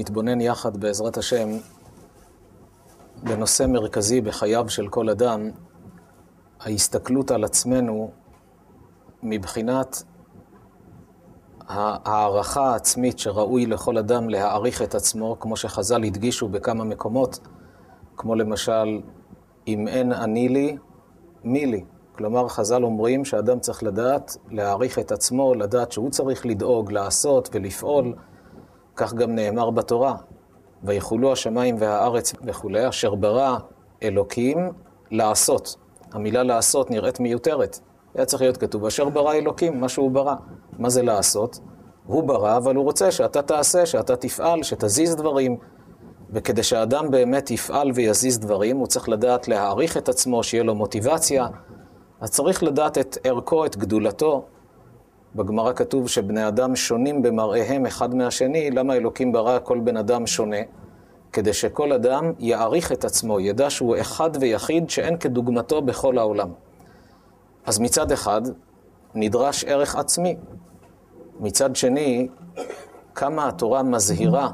נתבונן יחד בעזרת השם בנושא מרכזי בחייו של כל אדם, ההסתכלות על עצמנו מבחינת הערכה העצמית שראוי לכל אדם להעריך את עצמו, כמו שחז"ל הדגישו בכמה מקומות, כמו למשל, אם אין אני לי, מי לי. כלומר, חז"ל אומרים שאדם צריך לדעת להעריך את עצמו, לדעת שהוא צריך לדאוג, לעשות ולפעול. כך גם נאמר בתורה, ויחולו השמיים והארץ וכולי, אשר ברא אלוקים לעשות. המילה לעשות נראית מיותרת. היה צריך להיות כתוב, אשר ברא אלוקים, מה שהוא ברא. מה זה לעשות? הוא ברא, אבל הוא רוצה שאתה תעשה, שאתה תפעל, שתזיז דברים. וכדי שהאדם באמת יפעל ויזיז דברים, הוא צריך לדעת להעריך את עצמו, שיהיה לו מוטיבציה. אז צריך לדעת את ערכו, את גדולתו. בגמרא כתוב שבני אדם שונים במראיהם אחד מהשני, למה אלוקים ברא כל בן אדם שונה? כדי שכל אדם יעריך את עצמו, ידע שהוא אחד ויחיד שאין כדוגמתו בכל העולם. אז מצד אחד, נדרש ערך עצמי. מצד שני, כמה התורה מזהירה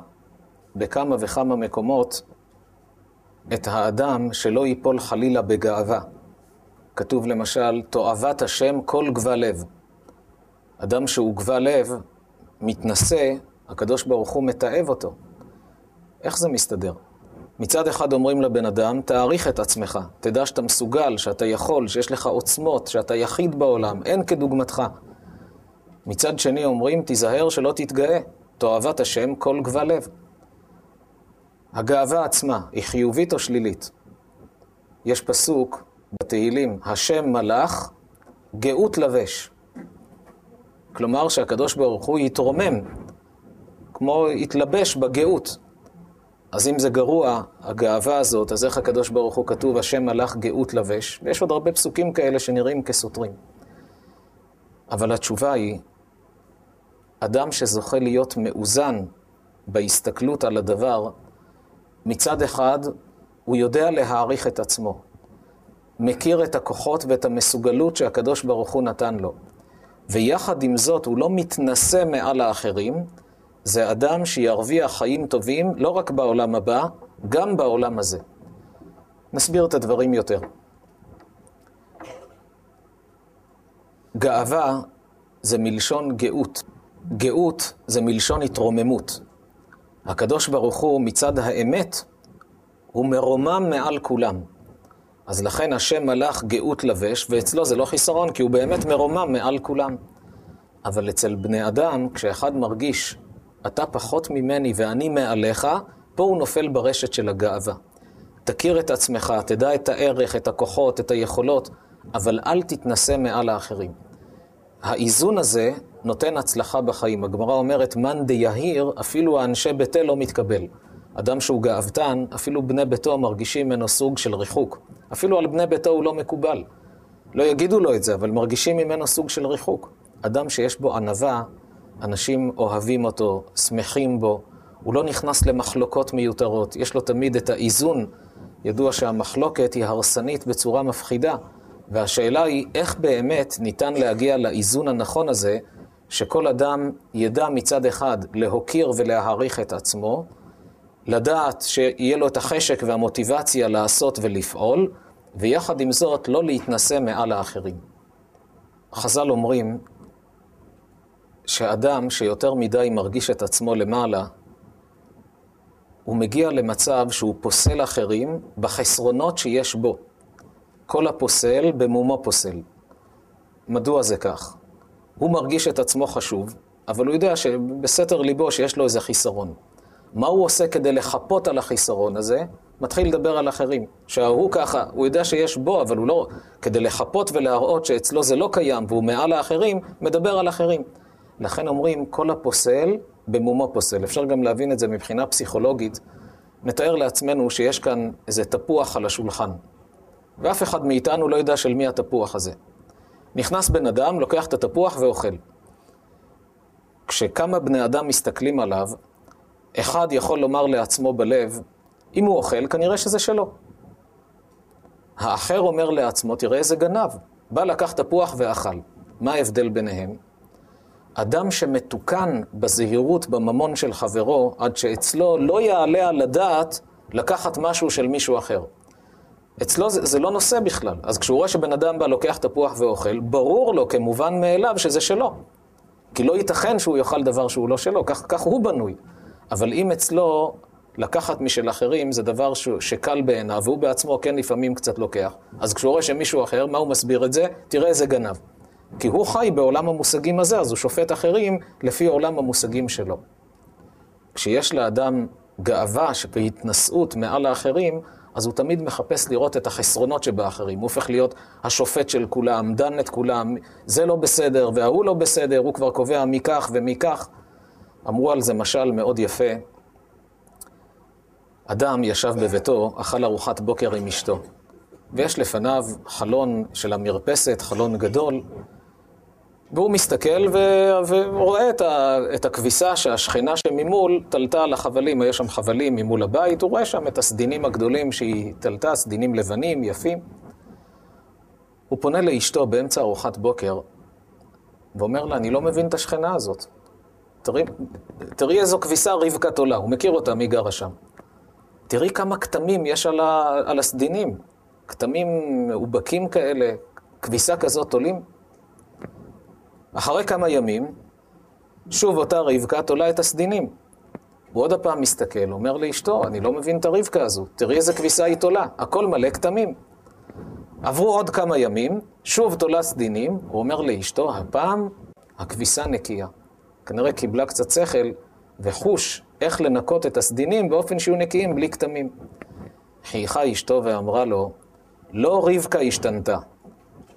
בכמה וכמה מקומות את האדם שלא ייפול חלילה בגאווה. כתוב למשל, תועבת השם כל גבה לב. אדם שהוא גבה לב, מתנשא, הקדוש ברוך הוא מתעב אותו. איך זה מסתדר? מצד אחד אומרים לבן אדם, תעריך את עצמך, תדע שאתה מסוגל, שאתה יכול, שיש לך עוצמות, שאתה יחיד בעולם, אין כדוגמתך. מצד שני אומרים, תיזהר שלא תתגאה, תועבת השם כל גבה לב. הגאווה עצמה היא חיובית או שלילית? יש פסוק בתהילים, השם מלאך, גאות לבש. כלומר שהקדוש ברוך הוא יתרומם, כמו יתלבש בגאות. אז אם זה גרוע, הגאווה הזאת, אז איך הקדוש ברוך הוא כתוב, השם מלאך גאות לבש? ויש עוד הרבה פסוקים כאלה שנראים כסותרים. אבל התשובה היא, אדם שזוכה להיות מאוזן בהסתכלות על הדבר, מצד אחד, הוא יודע להעריך את עצמו. מכיר את הכוחות ואת המסוגלות שהקדוש ברוך הוא נתן לו. ויחד עם זאת, הוא לא מתנשא מעל האחרים, זה אדם שירוויח חיים טובים לא רק בעולם הבא, גם בעולם הזה. נסביר את הדברים יותר. גאווה זה מלשון גאות. גאות זה מלשון התרוממות. הקדוש ברוך הוא מצד האמת, הוא מרומם מעל כולם. אז לכן השם מלאך גאות לבש, ואצלו זה לא חיסרון, כי הוא באמת מרומם מעל כולם. אבל אצל בני אדם, כשאחד מרגיש, אתה פחות ממני ואני מעליך, פה הוא נופל ברשת של הגאווה. תכיר את עצמך, תדע את הערך, את הכוחות, את היכולות, אבל אל תתנשא מעל האחרים. האיזון הזה נותן הצלחה בחיים. הגמרא אומרת, מאן דיהיר, אפילו האנשי ביתה לא מתקבל. אדם שהוא גאוותן, אפילו בני ביתו מרגישים ממנו סוג של ריחוק. אפילו על בני ביתו הוא לא מקובל. לא יגידו לו את זה, אבל מרגישים ממנו סוג של ריחוק. אדם שיש בו ענווה, אנשים אוהבים אותו, שמחים בו, הוא לא נכנס למחלוקות מיותרות, יש לו תמיד את האיזון. ידוע שהמחלוקת היא הרסנית בצורה מפחידה, והשאלה היא איך באמת ניתן להגיע לאיזון הנכון הזה, שכל אדם ידע מצד אחד להוקיר ולהעריך את עצמו, לדעת שיהיה לו את החשק והמוטיבציה לעשות ולפעול, ויחד עם זאת לא להתנשא מעל האחרים. חז"ל אומרים שאדם שיותר מדי מרגיש את עצמו למעלה, הוא מגיע למצב שהוא פוסל אחרים בחסרונות שיש בו. כל הפוסל במומו פוסל. מדוע זה כך? הוא מרגיש את עצמו חשוב, אבל הוא יודע שבסתר ליבו שיש לו איזה חיסרון. מה הוא עושה כדי לחפות על החיסרון הזה? מתחיל לדבר על אחרים. שההוא ככה, הוא יודע שיש בו, אבל הוא לא... כדי לחפות ולהראות שאצלו זה לא קיים והוא מעל האחרים, מדבר על אחרים. לכן אומרים, כל הפוסל במומו פוסל. אפשר גם להבין את זה מבחינה פסיכולוגית. נתאר לעצמנו שיש כאן איזה תפוח על השולחן, ואף אחד מאיתנו לא יודע של מי התפוח הזה. נכנס בן אדם, לוקח את התפוח ואוכל. כשכמה בני אדם מסתכלים עליו, אחד יכול לומר לעצמו בלב, אם הוא אוכל, כנראה שזה שלו. האחר אומר לעצמו, תראה איזה גנב, בא לקח תפוח ואכל. מה ההבדל ביניהם? אדם שמתוקן בזהירות בממון של חברו, עד שאצלו לא יעלה על הדעת לקחת משהו של מישהו אחר. אצלו זה, זה לא נושא בכלל. אז כשהוא רואה שבן אדם בא, לוקח תפוח ואוכל, ברור לו כמובן מאליו שזה שלו. כי לא ייתכן שהוא יאכל דבר שהוא לא שלו, כך, כך הוא בנוי. אבל אם אצלו לקחת משל אחרים זה דבר ש, שקל בעיניו, והוא בעצמו כן לפעמים קצת לוקח, אז כשהוא רואה שמישהו אחר, מה הוא מסביר את זה? תראה איזה גנב. כי הוא חי בעולם המושגים הזה, אז הוא שופט אחרים לפי עולם המושגים שלו. כשיש לאדם גאווה והתנשאות מעל האחרים, אז הוא תמיד מחפש לראות את החסרונות שבאחרים. הוא הופך להיות השופט של כולם, דן את כולם, זה לא בסדר וההוא לא בסדר, הוא כבר קובע מי כך ומי כך. אמרו על זה משל מאוד יפה. אדם ישב בביתו, אכל ארוחת בוקר עם אשתו, ויש לפניו חלון של המרפסת, חלון גדול, והוא מסתכל ורואה את, ה... את הכביסה שהשכנה שממול תלתה על החבלים, היו שם חבלים ממול הבית, הוא רואה שם את הסדינים הגדולים שהיא תלתה, סדינים לבנים, יפים. הוא פונה לאשתו באמצע ארוחת בוקר, ואומר לה, אני לא מבין את השכנה הזאת. תראי, איזו כביסה רבקת עולה, הוא מכיר אותה, מי גרה שם. תראי כמה כתמים יש על, ה... על הסדינים, כתמים מאובקים כאלה, כביסה כזאת עולים. אחרי כמה ימים, שוב אותה רבקה תולה את הסדינים. הוא עוד הפעם מסתכל, אומר לאשתו, אני לא מבין את הרבקה הזו, תראי איזה כביסה היא תולה, הכל מלא כתמים. עברו עוד כמה ימים, שוב תולה סדינים, הוא אומר לאשתו, הפעם הכביסה נקייה. כנראה קיבלה קצת שכל וחוש איך לנקות את הסדינים באופן שיהיו נקיים בלי כתמים. חייכה אשתו ואמרה לו, לא רבקה השתנתה.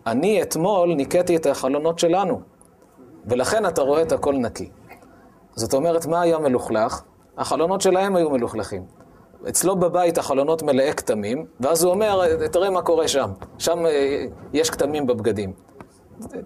אני אתמול ניקאתי את החלונות שלנו. ולכן אתה רואה את הכל נקי. זאת אומרת, מה היה מלוכלך? החלונות שלהם היו מלוכלכים. אצלו בבית החלונות מלאי כתמים, ואז הוא אומר, תראה מה קורה שם, שם אה, יש כתמים בבגדים.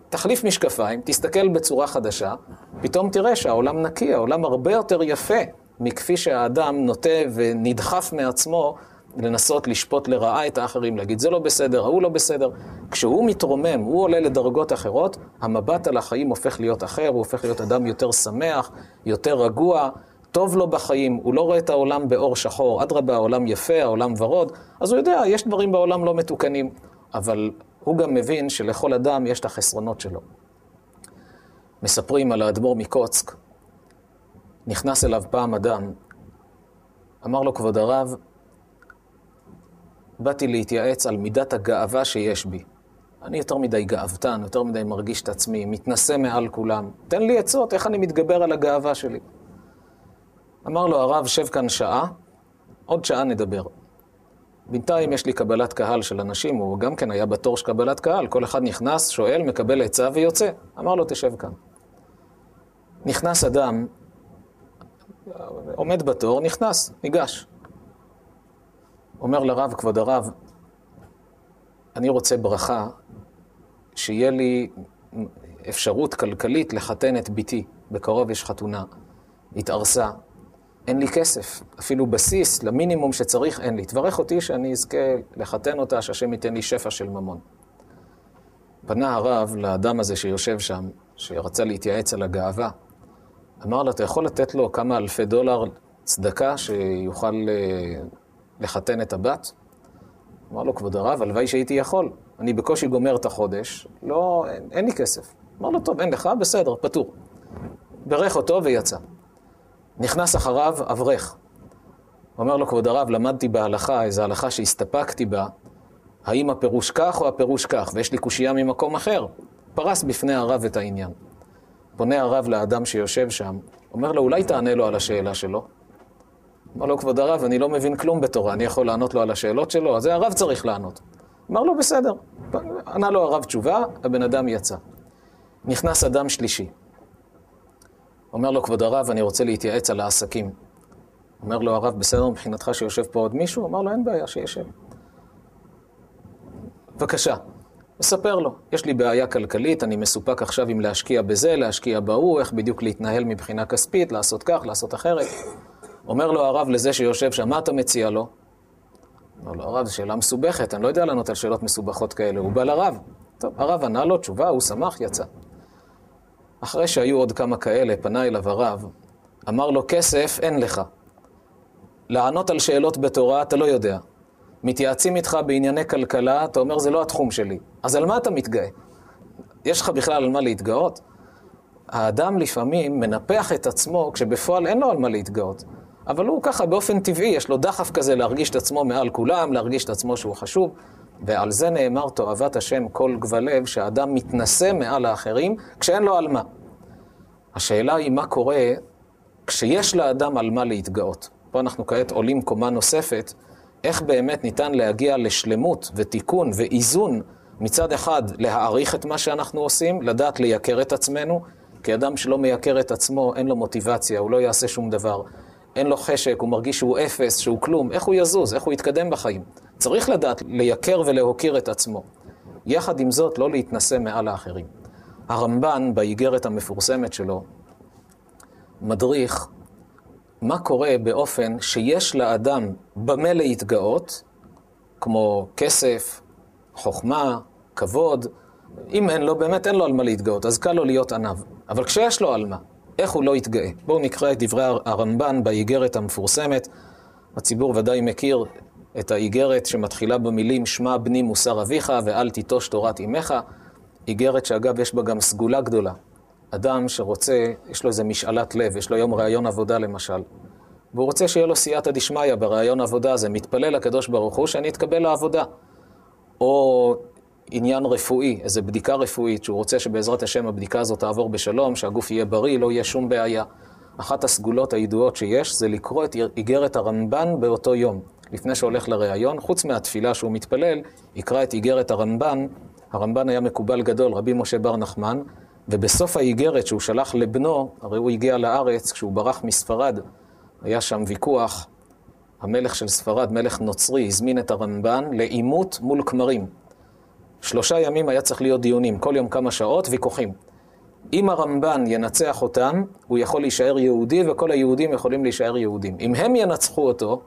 תחליף משקפיים, תסתכל בצורה חדשה, פתאום תראה שהעולם נקי, העולם הרבה יותר יפה מכפי שהאדם נוטה ונדחף מעצמו לנסות לשפוט לרעה את האחרים, להגיד זה לא בסדר, ההוא לא בסדר. כשהוא מתרומם, הוא עולה לדרגות אחרות, המבט על החיים הופך להיות אחר, הוא הופך להיות אדם יותר שמח, יותר רגוע, טוב לו בחיים, הוא לא רואה את העולם באור שחור, אדרבה, העולם יפה, העולם ורוד, אז הוא יודע, יש דברים בעולם לא מתוקנים, אבל הוא גם מבין שלכל אדם יש את החסרונות שלו. מספרים על האדמו"ר מקוצק, נכנס אליו פעם אדם, אמר לו, כבוד הרב, באתי להתייעץ על מידת הגאווה שיש בי. אני יותר מדי גאוותן, יותר מדי מרגיש את עצמי, מתנשא מעל כולם. תן לי עצות, איך אני מתגבר על הגאווה שלי. אמר לו הרב, שב כאן שעה, עוד שעה נדבר. בינתיים יש לי קבלת קהל של אנשים, הוא גם כן היה בתור של קבלת קהל, כל אחד נכנס, שואל, מקבל עצה ויוצא. אמר לו, תשב כאן. נכנס אדם, עומד בתור, נכנס, ניגש. אומר לרב, כבוד הרב, אני רוצה ברכה, שיהיה לי אפשרות כלכלית לחתן את בתי. בקרוב יש חתונה, התארסה, אין לי כסף, אפילו בסיס למינימום שצריך אין לי. תברך אותי שאני אזכה לחתן אותה, שהשם ייתן לי שפע של ממון. פנה הרב לאדם הזה שיושב שם, שרצה להתייעץ על הגאווה, אמר לו, אתה יכול לתת לו כמה אלפי דולר צדקה שיוכל אה, לחתן את הבת? אמר לו, כבוד הרב, הלוואי שהייתי יכול. אני בקושי גומר את החודש, לא, אין, אין לי כסף. אמר לו, טוב, אין לך? בסדר, פטור. בירך אותו ויצא. נכנס אחריו אברך. אומר לו, כבוד הרב, למדתי בהלכה, איזו הלכה שהסתפקתי בה, האם הפירוש כך או הפירוש כך, ויש לי קושייה ממקום אחר. פרס בפני הרב את העניין. פונה הרב לאדם שיושב שם, אומר לו, אולי תענה לו על השאלה שלו? אמר לו, כבוד הרב, אני לא מבין כלום בתורה, אני יכול לענות לו על השאלות שלו? אז זה הרב צריך לענות. אמר לו, בסדר. ענה לו הרב תשובה, הבן אדם יצא. נכנס אדם שלישי. אומר לו, כבוד הרב, אני רוצה להתייעץ על העסקים. אומר לו הרב, בסדר מבחינתך שיושב פה עוד מישהו? אמר לו, אין בעיה, שישב. בבקשה. מספר לו, יש לי בעיה כלכלית, אני מסופק עכשיו אם להשקיע בזה, להשקיע בהוא, איך בדיוק להתנהל מבחינה כספית, לעשות כך, לעשות אחרת. אומר לו הרב לזה שיושב שם, מה אתה מציע לו? אומר לו, הרב, זו שאלה מסובכת, אני לא יודע לענות על שאלות מסובכות כאלה. הוא בא לרב. טוב, הרב ענה לו תשובה, הוא שמח, יצא. אחרי שהיו עוד כמה כאלה, פנה אליו הרב, אמר לו, כסף אין לך. לענות על שאלות בתורה אתה לא יודע. מתייעצים איתך בענייני כלכלה, אתה אומר, זה לא התחום שלי. אז על מה אתה מתגאה? יש לך בכלל על מה להתגאות? האדם לפעמים מנפח את עצמו כשבפועל אין לו על מה להתגאות. אבל הוא ככה באופן טבעי, יש לו דחף כזה להרגיש את עצמו מעל כולם, להרגיש את עצמו שהוא חשוב. ועל זה נאמר תועבת השם כל גבלב, שהאדם מתנשא מעל האחרים כשאין לו על מה. השאלה היא מה קורה כשיש לאדם על מה להתגאות. פה אנחנו כעת עולים קומה נוספת, איך באמת ניתן להגיע לשלמות ותיקון ואיזון מצד אחד להעריך את מה שאנחנו עושים, לדעת לייקר את עצמנו, כי אדם שלא מייקר את עצמו אין לו מוטיבציה, הוא לא יעשה שום דבר. אין לו חשק, הוא מרגיש שהוא אפס, שהוא כלום, איך הוא יזוז, איך הוא יתקדם בחיים. צריך לדעת לייקר ולהוקיר את עצמו. יחד עם זאת, לא להתנשא מעל האחרים. הרמב"ן, באיגרת המפורסמת שלו, מדריך מה קורה באופן שיש לאדם במה להתגאות, כמו כסף, חוכמה, כבוד. אם אין לו, באמת אין לו על מה להתגאות, אז קל לו להיות עניו. אבל כשיש לו על מה, איך הוא לא יתגאה? בואו נקרא את דברי הרמב"ן באיגרת המפורסמת. הציבור ודאי מכיר את האיגרת שמתחילה במילים שמע בני מוסר אביך ואל תיטוש תורת אמך. איגרת שאגב יש בה גם סגולה גדולה. אדם שרוצה, יש לו איזה משאלת לב, יש לו היום ראיון עבודה למשל, והוא רוצה שיהיה לו סייעתא דשמיא בראיון עבודה הזה, מתפלל לקדוש ברוך הוא שאני אתקבל לעבודה. או עניין רפואי, איזו בדיקה רפואית, שהוא רוצה שבעזרת השם הבדיקה הזאת תעבור בשלום, שהגוף יהיה בריא, לא יהיה שום בעיה. אחת הסגולות הידועות שיש זה לקרוא את איגרת הרמב"ן באותו יום. לפני שהולך לראיון, חוץ מהתפילה שהוא מתפלל, יקרא את איגרת הרמב"ן. הרמב"ן היה מקובל גדול, רבי משה בר נחמן, ובסוף האיגרת שהוא שלח לבנו, הרי הוא הגיע לארץ כשהוא ברח מספרד, היה שם ויכוח, המלך של ספרד, מלך נוצרי, הזמין את הרמב"ן לעימות מול כמרים. שלושה ימים היה צריך להיות דיונים, כל יום כמה שעות, ויכוחים. אם הרמב"ן ינצח אותם, הוא יכול להישאר יהודי וכל היהודים יכולים להישאר יהודים. אם הם ינצחו אותו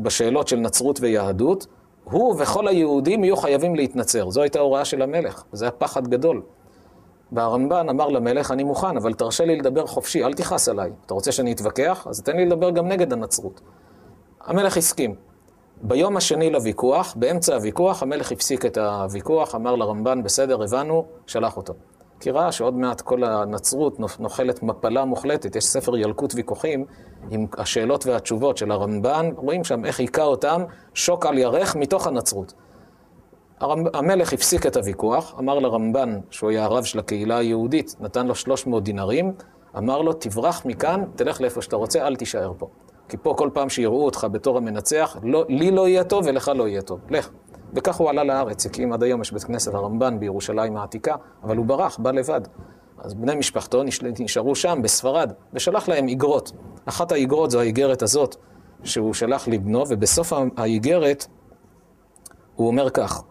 בשאלות של נצרות ויהדות, הוא וכל היהודים יהיו חייבים להתנצר. זו הייתה הוראה של המלך, וזה היה פחד גדול. והרמב"ן אמר למלך, אני מוכן, אבל תרשה לי לדבר חופשי, אל תכעס עליי. אתה רוצה שאני אתווכח? אז תן לי לדבר גם נגד הנצרות. המלך הסכים. ביום השני לוויכוח, באמצע הוויכוח, המלך הפסיק את הוויכוח, אמר לרמב"ן, בסדר, הבנו, שלח אותו. כי ראה שעוד מעט כל הנצרות נוחלת מפלה מוחלטת. יש ספר ילקוט ויכוחים עם השאלות והתשובות של הרמב"ן, רואים שם איך היכה אותם שוק על ירך מתוך הנצרות. המלך הפסיק את הוויכוח, אמר לרמב"ן, שהוא היה הרב של הקהילה היהודית, נתן לו 300 דינרים, אמר לו, תברח מכאן, תלך לאיפה שאתה רוצה, אל תישאר פה. כי פה כל פעם שיראו אותך בתור המנצח, לא, לי לא יהיה טוב ולך לא יהיה טוב. לך. וכך הוא עלה לארץ, הקים עד היום, יש בית כנסת הרמב"ן בירושלים העתיקה, אבל הוא ברח, בא לבד. אז בני משפחתו נשארו שם, בספרד, ושלח להם איגרות. אחת האיגרות זו האיגרת הזאת, שהוא שלח לבנו, ובסוף האיגרת הוא אומר כך: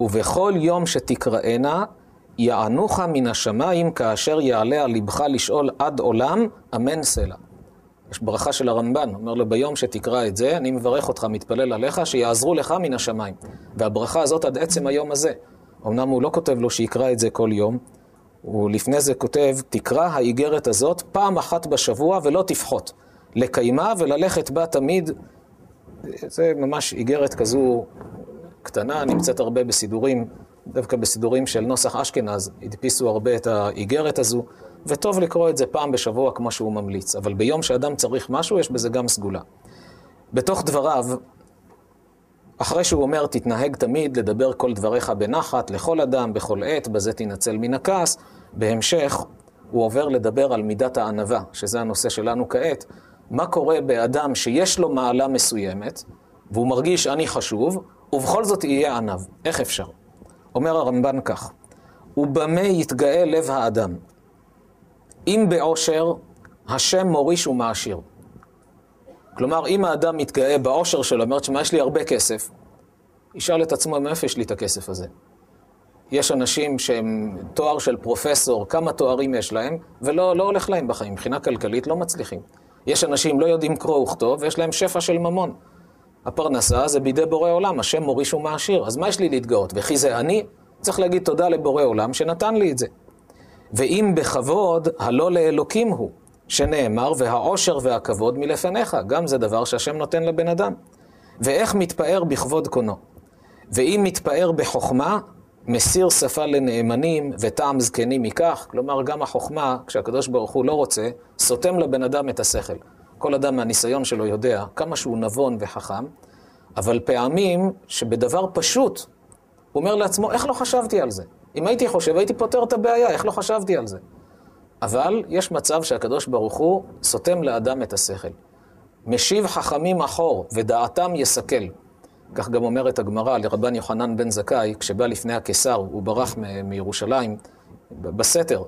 ובכל יום שתקראנה, יענוך מן השמיים כאשר יעלה על לבך לשאול עד עולם, אמן סלע. יש ברכה של הרמב"ן, אומר לו, ביום שתקרא את זה, אני מברך אותך, מתפלל עליך, שיעזרו לך מן השמיים. והברכה הזאת עד עצם היום הזה. אמנם הוא לא כותב לו שיקרא את זה כל יום, הוא לפני זה כותב, תקרא האיגרת הזאת פעם אחת בשבוע ולא תפחות. לקיימה וללכת בה תמיד. זה ממש איגרת כזו קטנה, נמצאת הרבה בסידורים, דווקא בסידורים של נוסח אשכנז, הדפיסו הרבה את האיגרת הזו, וטוב לקרוא את זה פעם בשבוע כמו שהוא ממליץ, אבל ביום שאדם צריך משהו, יש בזה גם סגולה. בתוך דבריו, אחרי שהוא אומר, תתנהג תמיד לדבר כל דבריך בנחת, לכל אדם, בכל עת, בזה תנצל מן הכעס, בהמשך הוא עובר לדבר על מידת הענווה, שזה הנושא שלנו כעת. מה קורה באדם שיש לו מעלה מסוימת, והוא מרגיש אני חשוב, ובכל זאת יהיה עניו. איך אפשר? אומר הרמב"ן כך, ובמה יתגאה לב האדם? אם בעושר, השם מוריש ומעשיר. כלומר, אם האדם מתגאה בעושר שלו, אומרת שמה, יש לי הרבה כסף, ישאל את עצמו, מאיפה יש לי את הכסף הזה? יש אנשים שהם תואר של פרופסור, כמה תוארים יש להם, ולא לא הולך להם בחיים. מבחינה כלכלית לא מצליחים. יש אנשים לא יודעים קרוא וכתוב, ויש להם שפע של ממון. הפרנסה זה בידי בורא עולם, השם מוריש ומעשיר. אז מה יש לי להתגאות? וכי זה אני? צריך להגיד תודה לבורא עולם שנתן לי את זה. ואם בכבוד, הלא לאלוקים הוא, שנאמר, והעושר והכבוד מלפניך. גם זה דבר שהשם נותן לבן אדם. ואיך מתפאר בכבוד קונו. ואם מתפאר בחוכמה, מסיר שפה לנאמנים וטעם זקנים מכך. כלומר, גם החוכמה, כשהקדוש ברוך הוא לא רוצה, סותם לבן אדם את השכל. כל אדם מהניסיון שלו יודע כמה שהוא נבון וחכם, אבל פעמים שבדבר פשוט, הוא אומר לעצמו, איך לא חשבתי על זה? אם הייתי חושב, הייתי פותר את הבעיה, איך לא חשבתי על זה? אבל יש מצב שהקדוש ברוך הוא סותם לאדם את השכל. משיב חכמים אחור, ודעתם יסכל. כך גם אומרת הגמרא לרבן יוחנן בן זכאי, כשבא לפני הקיסר, הוא ברח מ- מירושלים, בסתר,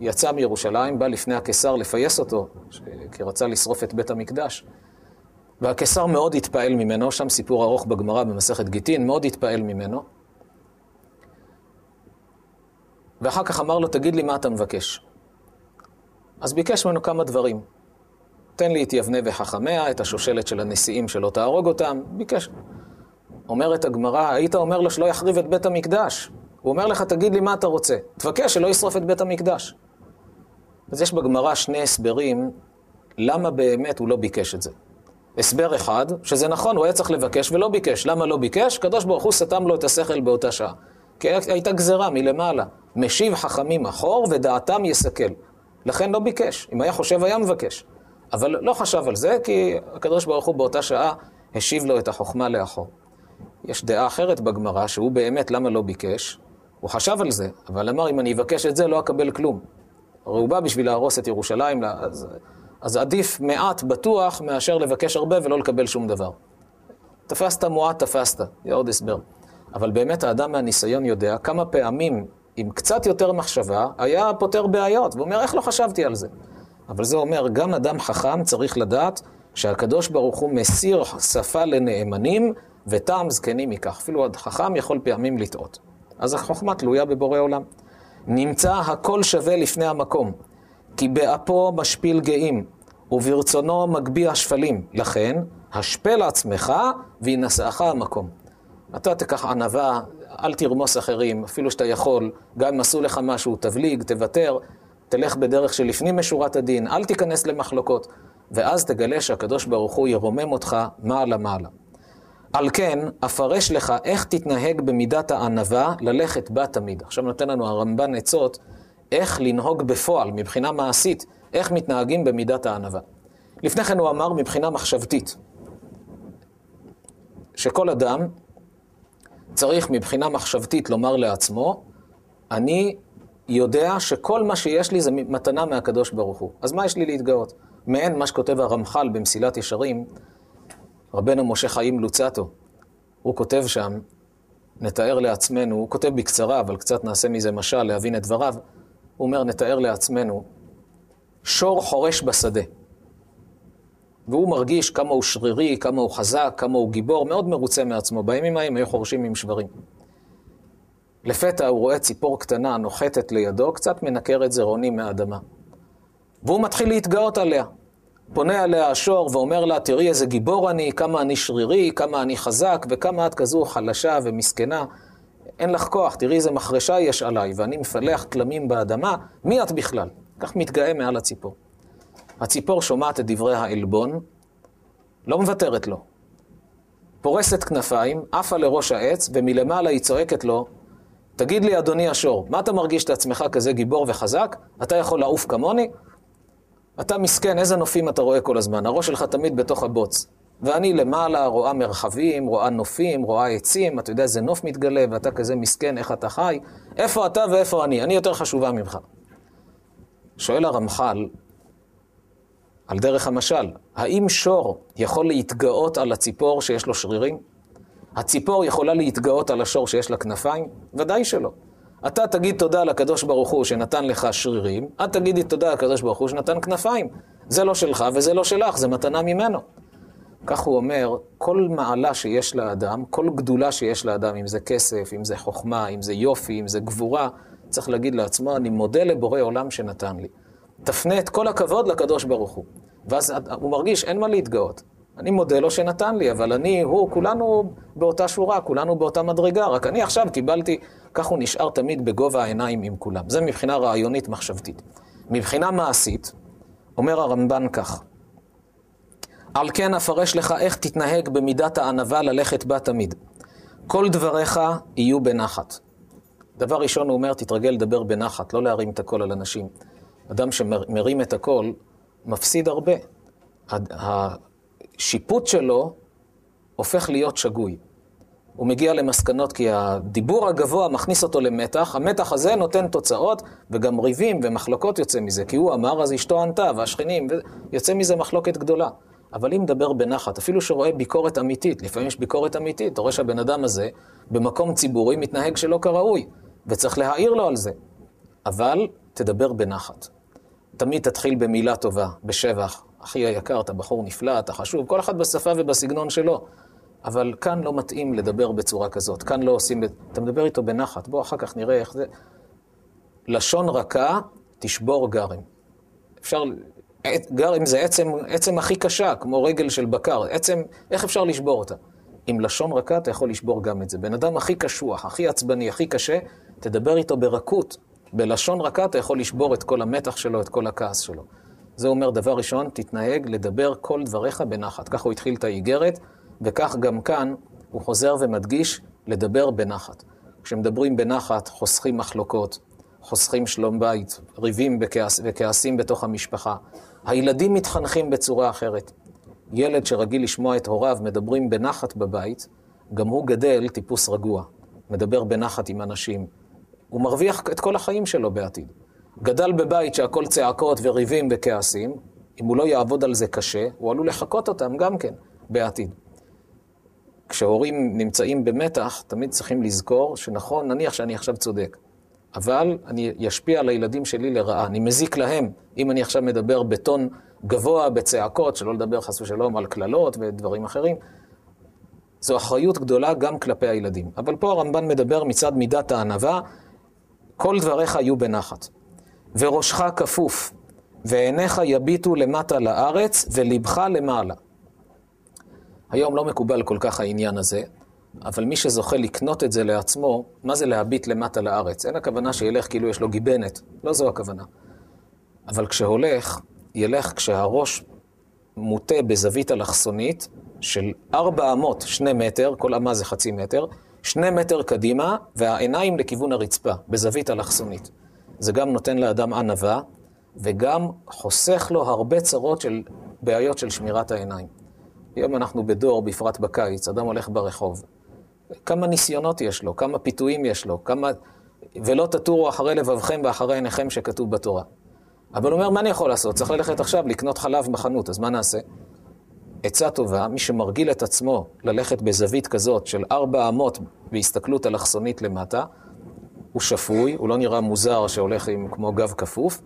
יצא מירושלים, בא לפני הקיסר לפייס אותו, כי רצה לשרוף את בית המקדש. והקיסר מאוד התפעל ממנו, שם סיפור ארוך בגמרא במסכת גיטין, מאוד התפעל ממנו. ואחר כך אמר לו, תגיד לי מה אתה מבקש. אז ביקש ממנו כמה דברים. תן לי את יבנה וחכמיה, את השושלת של הנשיאים שלא תהרוג אותם. ביקש. אומרת הגמרא, היית אומר לו שלא יחריב את בית המקדש. הוא אומר לך, תגיד לי מה אתה רוצה. תבקש שלא ישרוף את בית המקדש. אז יש בגמרא שני הסברים למה באמת הוא לא ביקש את זה. הסבר אחד, שזה נכון, הוא היה צריך לבקש ולא ביקש. למה לא ביקש? קדוש ברוך הוא סתם לו את השכל באותה שעה. כי הייתה גזרה מלמעלה. משיב חכמים אחור ודעתם יסכל. לכן לא ביקש. אם היה חושב, היה מבקש. אבל לא חשב על זה, כי הקדוש ברוך הוא באותה שעה השיב לו את החוכמה לאחור. יש דעה אחרת בגמרא, שהוא באמת, למה לא ביקש? הוא חשב על זה, אבל אמר, אם אני אבקש את זה, לא אקבל כלום. הרי הוא בא בשביל להרוס את ירושלים, אז, אז עדיף מעט בטוח מאשר לבקש הרבה ולא לקבל שום דבר. תפסת מועט, תפסת, זה עוד הסבר. אבל באמת האדם מהניסיון יודע כמה פעמים, עם קצת יותר מחשבה, היה פותר בעיות, והוא אומר, איך לא חשבתי על זה? אבל זה אומר, גם אדם חכם צריך לדעת שהקדוש ברוך הוא מסיר שפה לנאמנים וטעם זקנים מכך. אפילו חכם יכול פעמים לטעות. אז החוכמה תלויה בבורא עולם. נמצא הכל שווה לפני המקום, כי באפו משפיל גאים, וברצונו מגביה שפלים. לכן, השפל עצמך וינשאך המקום. אתה תיקח ענווה, אל תרמוס אחרים, אפילו שאתה יכול, גם אם עשו לך משהו, תבליג, תוותר, תלך בדרך שלפנים משורת הדין, אל תיכנס למחלוקות, ואז תגלה שהקדוש ברוך הוא ירומם אותך מעלה מעלה. על כן, אפרש לך איך תתנהג במידת הענווה, ללכת בה תמיד. עכשיו נותן לנו הרמב"ן עצות איך לנהוג בפועל, מבחינה מעשית, איך מתנהגים במידת הענווה. לפני כן הוא אמר מבחינה מחשבתית, שכל אדם צריך מבחינה מחשבתית לומר לעצמו, אני יודע שכל מה שיש לי זה מתנה מהקדוש ברוך הוא. אז מה יש לי להתגאות? מעין מה שכותב הרמח"ל במסילת ישרים, רבנו משה חיים לוצטו, הוא כותב שם, נתאר לעצמנו, הוא כותב בקצרה, אבל קצת נעשה מזה משל להבין את דבריו, הוא אומר, נתאר לעצמנו, שור חורש בשדה. והוא מרגיש כמה הוא שרירי, כמה הוא חזק, כמה הוא גיבור, מאוד מרוצה מעצמו. בימים ההם היו חורשים עם שברים. לפתע הוא רואה ציפור קטנה נוחתת לידו, קצת מנקרת זרעונים מהאדמה. והוא מתחיל להתגאות עליה. פונה עליה השור ואומר לה, תראי איזה גיבור אני, כמה אני שרירי, כמה אני חזק, וכמה את כזו חלשה ומסכנה. אין לך כוח, תראי איזה מחרשה יש עליי, ואני מפלח כלמים באדמה, מי את בכלל? כך מתגאה מעל הציפור. הציפור שומעת את דברי העלבון, לא מוותרת לו. פורסת כנפיים, עפה לראש העץ, ומלמעלה היא צועקת לו, תגיד לי, אדוני השור, מה אתה מרגיש את עצמך כזה גיבור וחזק? אתה יכול לעוף כמוני? אתה מסכן, איזה נופים אתה רואה כל הזמן? הראש שלך תמיד בתוך הבוץ. ואני למעלה רואה מרחבים, רואה נופים, רואה עצים, אתה יודע איזה נוף מתגלה, ואתה כזה מסכן, איך אתה חי? איפה אתה ואיפה אני? אני יותר חשובה ממך. שואל הרמח"ל, על דרך המשל, האם שור יכול להתגאות על הציפור שיש לו שרירים? הציפור יכולה להתגאות על השור שיש לה כנפיים? ודאי שלא. אתה תגיד תודה לקדוש ברוך הוא שנתן לך שרירים, את תגידי תודה לקדוש ברוך הוא שנתן כנפיים. זה לא שלך וזה לא שלך, זה מתנה ממנו. כך הוא אומר, כל מעלה שיש לאדם, כל גדולה שיש לאדם, אם זה כסף, אם זה חוכמה, אם זה יופי, אם זה גבורה, צריך להגיד לעצמו, אני מודה לבורא עולם שנתן לי. תפנה את כל הכבוד לקדוש ברוך הוא. ואז הוא מרגיש, אין מה להתגאות. אני מודה לו שנתן לי, אבל אני, הוא, כולנו באותה שורה, כולנו באותה מדרגה, רק אני עכשיו קיבלתי, כך הוא נשאר תמיד בגובה העיניים עם כולם. זה מבחינה רעיונית מחשבתית. מבחינה מעשית, אומר הרמב"ן כך, על כן אפרש לך איך תתנהג במידת הענווה ללכת בה תמיד. כל דבריך יהיו בנחת. דבר ראשון הוא אומר, תתרגל לדבר בנחת, לא להרים את הקול על אנשים. אדם שמרים את הקול, מפסיד הרבה. השיפוט שלו הופך להיות שגוי. הוא מגיע למסקנות כי הדיבור הגבוה מכניס אותו למתח, המתח הזה נותן תוצאות וגם ריבים ומחלוקות יוצא מזה, כי הוא אמר אז אשתו ענתה והשכנים, ויוצא מזה מחלוקת גדולה. אבל אם מדבר בנחת, אפילו שרואה ביקורת אמיתית, לפעמים יש ביקורת אמיתית, אתה רואה שהבן אדם הזה במקום ציבורי מתנהג שלא כראוי, וצריך להעיר לו על זה. אבל תדבר בנחת. תמיד תתחיל במילה טובה, בשבח. אחי היקר, אתה בחור נפלא, אתה חשוב, כל אחד בשפה ובסגנון שלו. אבל כאן לא מתאים לדבר בצורה כזאת, כאן לא עושים... אתה מדבר איתו בנחת, בוא אחר כך נראה איך זה... לשון רכה, תשבור גרם. אפשר... גרם זה עצם, עצם הכי קשה, כמו רגל של בקר. עצם, איך אפשר לשבור אותה? עם לשון רכה אתה יכול לשבור גם את זה. בן אדם הכי קשוח, הכי עצבני, הכי קשה, תדבר איתו ברכות. בלשון רכה אתה יכול לשבור את כל המתח שלו, את כל הכעס שלו. זה אומר, דבר ראשון, תתנהג לדבר כל דבריך בנחת. ככה הוא התחיל את האיגרת, וכך גם כאן הוא חוזר ומדגיש לדבר בנחת. כשמדברים בנחת, חוסכים מחלוקות, חוסכים שלום בית, ריבים וכעס, וכעסים בתוך המשפחה. הילדים מתחנכים בצורה אחרת. ילד שרגיל לשמוע את הוריו מדברים בנחת בבית, גם הוא גדל טיפוס רגוע, מדבר בנחת עם אנשים. הוא מרוויח את כל החיים שלו בעתיד. גדל בבית שהכל צעקות וריבים וכעסים, אם הוא לא יעבוד על זה קשה, הוא עלול לחקות אותם גם כן בעתיד. כשהורים נמצאים במתח, תמיד צריכים לזכור שנכון, נניח שאני עכשיו צודק, אבל אני אשפיע על הילדים שלי לרעה, אני מזיק להם. אם אני עכשיו מדבר בטון גבוה, בצעקות, שלא לדבר חס ושלום על קללות ודברים אחרים, זו אחריות גדולה גם כלפי הילדים. אבל פה הרמב"ן מדבר מצד מידת הענווה, כל דבריך יהיו בנחת. וראשך כפוף, ועיניך יביטו למטה לארץ, ולבך למעלה. היום לא מקובל כל כך העניין הזה, אבל מי שזוכה לקנות את זה לעצמו, מה זה להביט למטה לארץ? אין הכוונה שילך כאילו יש לו גיבנת, לא זו הכוונה. אבל כשהולך, ילך כשהראש מוטה בזווית אלכסונית של ארבע אמות, שני מטר, כל אמה זה חצי מטר, שני מטר קדימה, והעיניים לכיוון הרצפה, בזווית אלכסונית. זה גם נותן לאדם ענווה, וגם חוסך לו הרבה צרות של בעיות של שמירת העיניים. היום אנחנו בדור, בפרט בקיץ, אדם הולך ברחוב. כמה ניסיונות יש לו, כמה פיתויים יש לו, כמה... ולא תטורו אחרי לבבכם ואחרי עיניכם שכתוב בתורה. אבל הוא אומר, מה אני יכול לעשות? צריך ללכת עכשיו לקנות חלב בחנות, אז מה נעשה? עצה טובה, מי שמרגיל את עצמו ללכת בזווית כזאת של ארבע אמות בהסתכלות אלכסונית למטה, הוא שפוי, הוא לא נראה מוזר שהולך עם כמו גב כפוף,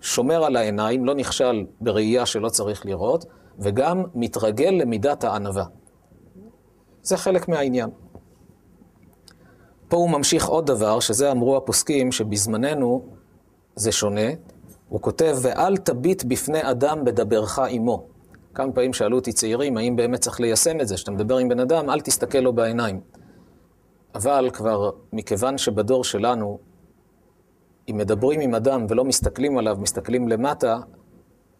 שומר על העיניים, לא נכשל בראייה שלא צריך לראות, וגם מתרגל למידת הענווה. זה חלק מהעניין. פה הוא ממשיך עוד דבר, שזה אמרו הפוסקים, שבזמננו זה שונה. הוא כותב, ואל תביט בפני אדם בדברך עמו. כמה פעמים שאלו אותי צעירים, האם באמת צריך ליישם את זה? כשאתה מדבר עם בן אדם, אל תסתכל לו בעיניים. אבל כבר, מכיוון שבדור שלנו, אם מדברים עם אדם ולא מסתכלים עליו, מסתכלים למטה,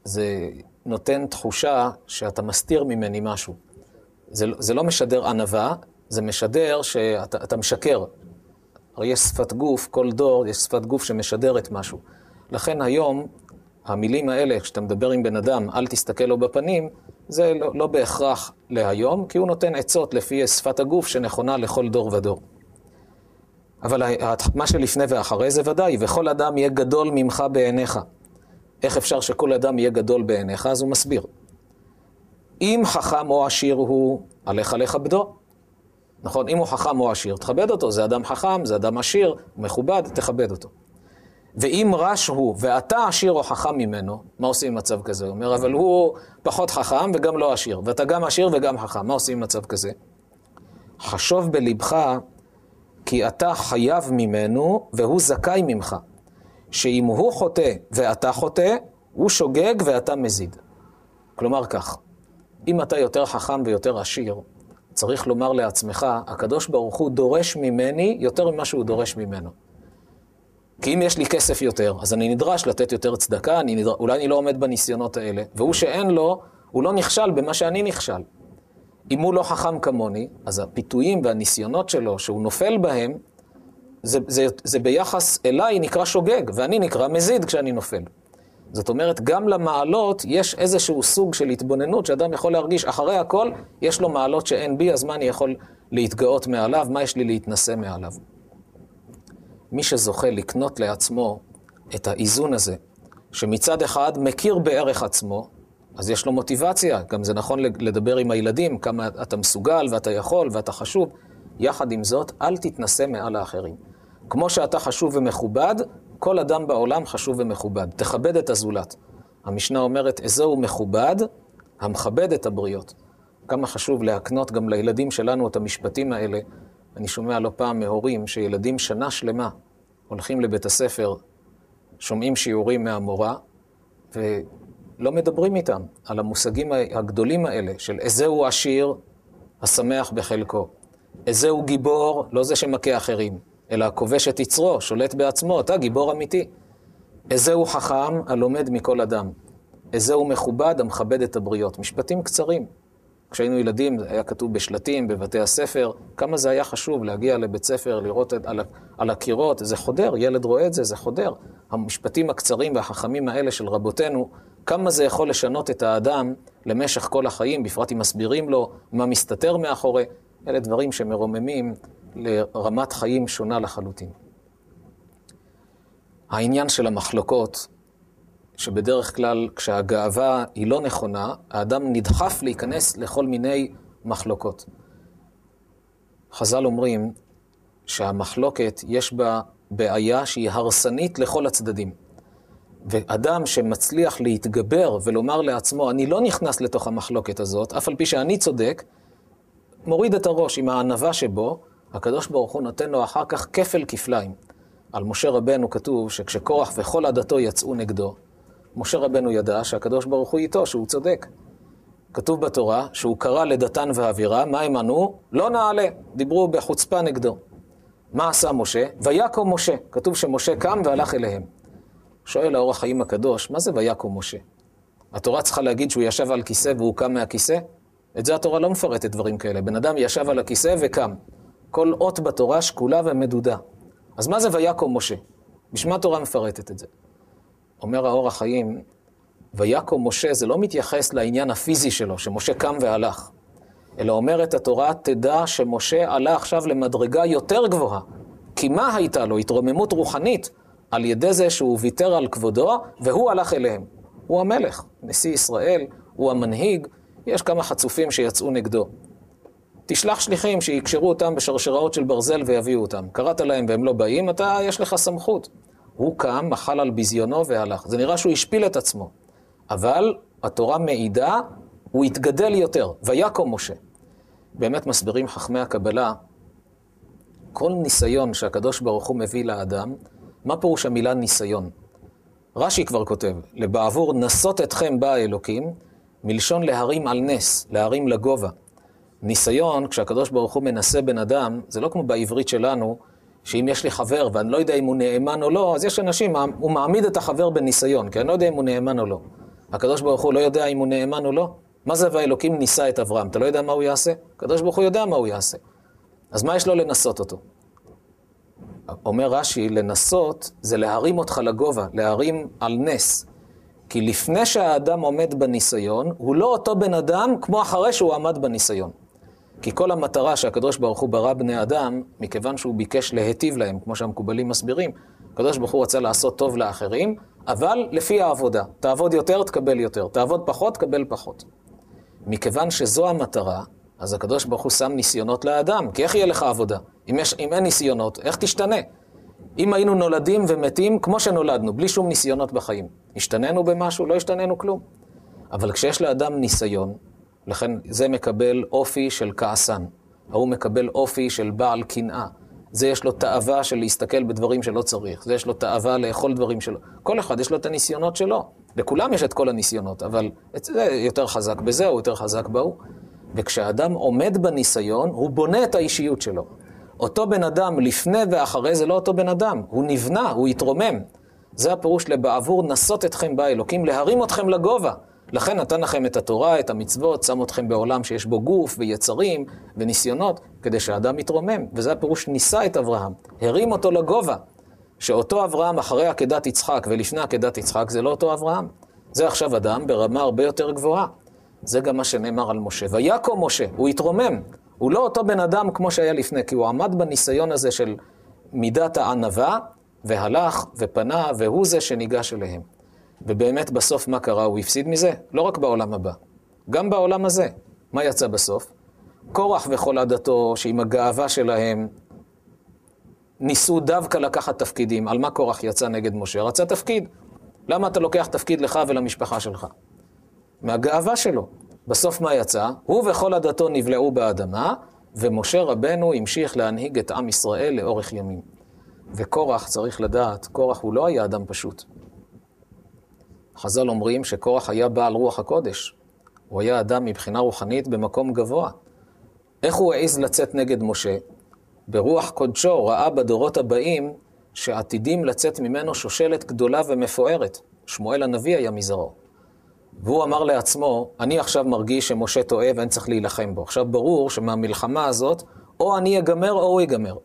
זה נותן תחושה שאתה מסתיר ממני משהו. זה, זה לא משדר ענווה, זה משדר שאתה משקר. הרי יש שפת גוף, כל דור יש שפת גוף שמשדרת משהו. לכן היום, המילים האלה, כשאתה מדבר עם בן אדם, אל תסתכל לו בפנים, זה לא, לא בהכרח להיום, כי הוא נותן עצות לפי שפת הגוף שנכונה לכל דור ודור. אבל מה שלפני ואחרי זה ודאי, וכל אדם יהיה גדול ממך בעיניך. איך אפשר שכל אדם יהיה גדול בעיניך? אז הוא מסביר. אם חכם או עשיר הוא, עליך לכבדו. נכון? אם הוא חכם או עשיר, תכבד אותו. זה אדם חכם, זה אדם עשיר, מכובד, תכבד אותו. ואם רש הוא, ואתה עשיר או חכם ממנו, מה עושים במצב כזה? הוא אומר, אבל הוא פחות חכם וגם לא עשיר, ואתה גם עשיר וגם חכם, מה עושים במצב כזה? חשוב בלבך, כי אתה חייב ממנו, והוא זכאי ממך. שאם הוא חוטא ואתה חוטא, הוא שוגג ואתה מזיד. כלומר כך, אם אתה יותר חכם ויותר עשיר, צריך לומר לעצמך, הקדוש ברוך הוא דורש ממני יותר ממה שהוא דורש ממנו. כי אם יש לי כסף יותר, אז אני נדרש לתת יותר צדקה, אני נדר... אולי אני לא עומד בניסיונות האלה, והוא שאין לו, הוא לא נכשל במה שאני נכשל. אם הוא לא חכם כמוני, אז הפיתויים והניסיונות שלו, שהוא נופל בהם, זה, זה, זה ביחס אליי נקרא שוגג, ואני נקרא מזיד כשאני נופל. זאת אומרת, גם למעלות יש איזשהו סוג של התבוננות שאדם יכול להרגיש, אחרי הכל, יש לו מעלות שאין בי, אז מה אני יכול להתגאות מעליו? מה יש לי להתנשא מעליו? מי שזוכה לקנות לעצמו את האיזון הזה, שמצד אחד מכיר בערך עצמו, אז יש לו מוטיבציה, גם זה נכון לדבר עם הילדים, כמה אתה מסוגל ואתה יכול ואתה חשוב. יחד עם זאת, אל תתנשא מעל האחרים. כמו שאתה חשוב ומכובד, כל אדם בעולם חשוב ומכובד. תכבד את הזולת. המשנה אומרת, איזהו מכובד המכבד את הבריות. כמה חשוב להקנות גם לילדים שלנו את המשפטים האלה. אני שומע לא פעם מהורים שילדים שנה שלמה הולכים לבית הספר, שומעים שיעורים מהמורה, ולא מדברים איתם על המושגים הגדולים האלה של איזהו עשיר השמח בחלקו, איזהו גיבור, לא זה שמכה אחרים, אלא הכובש את יצרו, שולט בעצמו, אתה גיבור אמיתי. איזהו חכם הלומד מכל אדם. איזהו מכובד המכבד את הבריות. משפטים קצרים. כשהיינו ילדים, זה היה כתוב בשלטים, בבתי הספר, כמה זה היה חשוב להגיע לבית ספר, לראות את, על, על הקירות, זה חודר, ילד רואה את זה, זה חודר. המשפטים הקצרים והחכמים האלה של רבותינו, כמה זה יכול לשנות את האדם למשך כל החיים, בפרט אם מסבירים לו מה מסתתר מאחורי. אלה דברים שמרוממים לרמת חיים שונה לחלוטין. העניין של המחלוקות, שבדרך כלל כשהגאווה היא לא נכונה, האדם נדחף להיכנס לכל מיני מחלוקות. חז"ל אומרים שהמחלוקת יש בה בעיה שהיא הרסנית לכל הצדדים. ואדם שמצליח להתגבר ולומר לעצמו, אני לא נכנס לתוך המחלוקת הזאת, אף על פי שאני צודק, מוריד את הראש עם הענווה שבו, הקדוש ברוך הוא נותן לו אחר כך כפל כפליים. על משה רבנו כתוב שכשקורח וכל עדתו יצאו נגדו, משה רבנו ידע שהקדוש ברוך הוא איתו, שהוא צודק. כתוב בתורה שהוא קרא לדתן ואבירה, מה הם ענו? לא נעלה, דיברו בחוצפה נגדו. מה עשה משה? ויקום משה. כתוב שמשה קם והלך אליהם. שואל האור החיים הקדוש, מה זה ויקום משה? התורה צריכה להגיד שהוא ישב על כיסא והוא קם מהכיסא? את זה התורה לא מפרטת דברים כאלה. בן אדם ישב על הכיסא וקם. כל אות בתורה שקולה ומדודה. אז מה זה ויקום משה? בשביל מה התורה מפרטת את זה? אומר האור החיים, ויקום משה זה לא מתייחס לעניין הפיזי שלו, שמשה קם והלך, אלא אומרת התורה, תדע שמשה עלה עכשיו למדרגה יותר גבוהה. כי מה הייתה לו? התרוממות רוחנית על ידי זה שהוא ויתר על כבודו, והוא הלך אליהם. הוא המלך, נשיא ישראל, הוא המנהיג, יש כמה חצופים שיצאו נגדו. תשלח שליחים שיקשרו אותם בשרשראות של ברזל ויביאו אותם. קראת להם והם לא באים, אתה, יש לך סמכות. הוא קם, מחל על ביזיונו והלך. זה נראה שהוא השפיל את עצמו. אבל התורה מעידה, הוא התגדל יותר. ויקום משה. באמת מסבירים חכמי הקבלה, כל ניסיון שהקדוש ברוך הוא מביא לאדם, מה פירוש המילה ניסיון? רש"י כבר כותב, לבעבור נסות אתכם בא האלוקים, מלשון להרים על נס, להרים לגובה. ניסיון, כשהקדוש ברוך הוא מנסה בן אדם, זה לא כמו בעברית שלנו, שאם יש לי חבר ואני לא יודע אם הוא נאמן או לא, אז יש אנשים, הוא מעמיד את החבר בניסיון, כי אני לא יודע אם הוא נאמן או לא. הקדוש ברוך הוא לא יודע אם הוא נאמן או לא. מה זה והאלוקים ניסה את אברהם? אתה לא יודע מה הוא יעשה? הקדוש ברוך הוא יודע מה הוא יעשה. אז מה יש לו לנסות אותו? אומר רש"י, לנסות זה להרים אותך לגובה, להרים על נס. כי לפני שהאדם עומד בניסיון, הוא לא אותו בן אדם כמו אחרי שהוא עמד בניסיון. כי כל המטרה שהקדוש ברוך הוא ברא בני אדם, מכיוון שהוא ביקש להיטיב להם, כמו שהמקובלים מסבירים, הקדוש ברוך הוא רצה לעשות טוב לאחרים, אבל לפי העבודה. תעבוד יותר, תקבל יותר. תעבוד פחות, תקבל פחות. מכיוון שזו המטרה, אז הקדוש ברוך הוא שם ניסיונות לאדם, כי איך יהיה לך עבודה? אם, יש, אם אין ניסיונות, איך תשתנה? אם היינו נולדים ומתים כמו שנולדנו, בלי שום ניסיונות בחיים, השתננו במשהו? לא השתננו כלום. אבל כשיש לאדם ניסיון, לכן זה מקבל אופי של כעסן, ההוא מקבל אופי של בעל קנאה. זה יש לו תאווה של להסתכל בדברים שלא צריך, זה יש לו תאווה לאכול דברים שלא. כל אחד יש לו את הניסיונות שלו. לכולם יש את כל הניסיונות, אבל זה יותר חזק בזה, הוא יותר חזק בהוא. וכשאדם עומד בניסיון, הוא בונה את האישיות שלו. אותו בן אדם לפני ואחרי זה לא אותו בן אדם, הוא נבנה, הוא התרומם. זה הפירוש לבעבור נסות אתכם באלוקים, להרים אתכם לגובה. לכן נתן לכם את התורה, את המצוות, שם אתכם בעולם שיש בו גוף ויצרים וניסיונות, כדי שהאדם יתרומם. וזה הפירוש ניסה את אברהם, הרים אותו לגובה. שאותו אברהם אחרי עקדת יצחק ולפני עקדת יצחק זה לא אותו אברהם. זה עכשיו אדם ברמה הרבה יותר גבוהה. זה גם מה שנאמר על משה. ויקום משה, הוא התרומם. הוא לא אותו בן אדם כמו שהיה לפני, כי הוא עמד בניסיון הזה של מידת הענווה, והלך ופנה, והוא זה שניגש אליהם. ובאמת בסוף מה קרה? הוא הפסיד מזה? לא רק בעולם הבא, גם בעולם הזה. מה יצא בסוף? קורח וכל עדתו, שעם הגאווה שלהם, ניסו דווקא לקחת תפקידים. על מה קורח יצא נגד משה? רצה תפקיד. למה אתה לוקח תפקיד לך ולמשפחה שלך? מהגאווה שלו. בסוף מה יצא? הוא וכל עדתו נבלעו באדמה, ומשה רבנו המשיך להנהיג את עם ישראל לאורך ימים. וקורח, צריך לדעת, קורח הוא לא היה אדם פשוט. חז"ל אומרים שקורח היה בעל רוח הקודש. הוא היה אדם מבחינה רוחנית במקום גבוה. איך הוא העז לצאת נגד משה? ברוח קודשו ראה בדורות הבאים שעתידים לצאת ממנו שושלת גדולה ומפוארת. שמואל הנביא היה מזרעו. והוא אמר לעצמו, אני עכשיו מרגיש שמשה טועה ואין צריך להילחם בו. עכשיו ברור שמהמלחמה הזאת, או אני אגמר או הוא יגמר.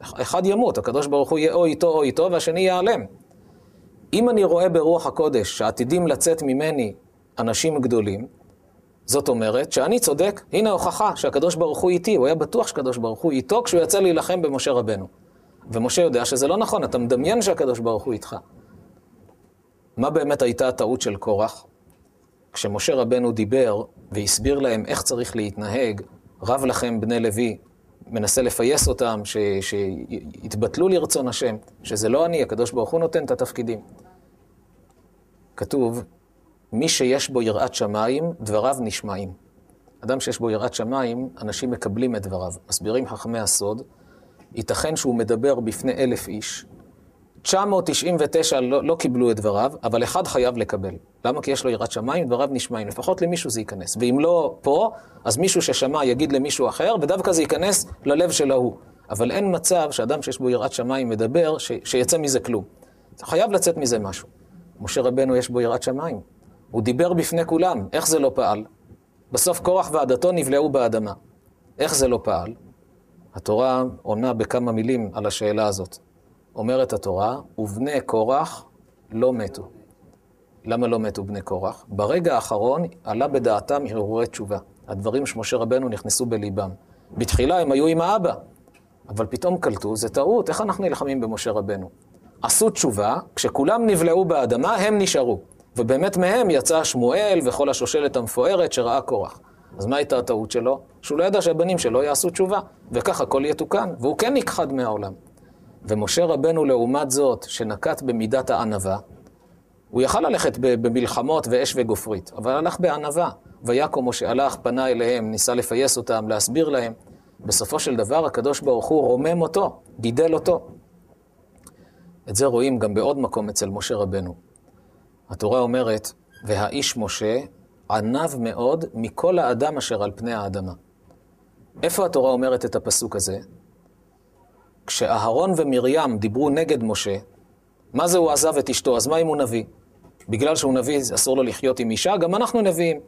אחד ימות, הקדוש ברוך הוא יהיה או איתו או איתו, והשני ייעלם. אם אני רואה ברוח הקודש שעתידים לצאת ממני אנשים גדולים, זאת אומרת שאני צודק, הנה ההוכחה שהקדוש ברוך הוא איתי, הוא היה בטוח שהקדוש ברוך הוא איתו כשהוא יצא להילחם במשה רבנו. ומשה יודע שזה לא נכון, אתה מדמיין שהקדוש ברוך הוא איתך. מה באמת הייתה הטעות של קורח? כשמשה רבנו דיבר והסביר להם איך צריך להתנהג, רב לכם בני לוי, מנסה לפייס אותם, ש, שיתבטלו לרצון השם, שזה לא אני, הקדוש ברוך הוא נותן את התפקידים. כתוב, מי שיש בו יראת שמיים, דבריו נשמעים. אדם שיש בו יראת שמיים, אנשים מקבלים את דבריו. מסבירים חכמי הסוד, ייתכן שהוא מדבר בפני אלף איש, 999 לא, לא קיבלו את דבריו, אבל אחד חייב לקבל. למה? כי יש לו יראת שמיים, דבריו נשמעים. לפחות למישהו זה ייכנס. ואם לא פה, אז מישהו ששמע יגיד למישהו אחר, ודווקא זה ייכנס ללב של ההוא. אבל אין מצב שאדם שיש בו יראת שמיים מדבר, ש... שיצא מזה כלום. חייב לצאת מזה משהו. משה רבנו יש בו יראת שמיים. הוא דיבר בפני כולם, איך זה לא פעל? בסוף קורח ועדתו נבלעו באדמה. איך זה לא פעל? התורה עונה בכמה מילים על השאלה הזאת. אומרת התורה, ובני קורח לא מתו. למה לא מתו בני קורח? ברגע האחרון עלה בדעתם הרהורי תשובה. הדברים שמשה רבנו נכנסו בליבם. בתחילה הם היו עם האבא, אבל פתאום קלטו, זה טעות, איך אנחנו נלחמים במשה רבנו? עשו תשובה, כשכולם נבלעו באדמה, הם נשארו. ובאמת מהם יצא שמואל וכל השושלת המפוארת שראה קורח. אז מה הייתה הטעות שלו? שהוא לא ידע שהבנים שלו יעשו תשובה, וכך הכל יתוקן, והוא כן נכחד מהעולם. ומשה רבנו, לעומת זאת, שנקט במידת הענווה, הוא יכל ללכת במלחמות ואש וגופרית, אבל הלך בענווה. ויקום משה הלך, פנה אליהם, ניסה לפייס אותם, להסביר להם. בסופו של דבר, הקדוש ברוך הוא רומם אותו, גידל אותו. את זה רואים גם בעוד מקום אצל משה רבנו. התורה אומרת, והאיש משה ענב מאוד מכל האדם אשר על פני האדמה. איפה התורה אומרת את הפסוק הזה? כשאהרון ומרים דיברו נגד משה, מה זה הוא עזב את אשתו? אז מה אם הוא נביא? בגלל שהוא נביא אסור לו לחיות עם אישה, גם אנחנו נביאים.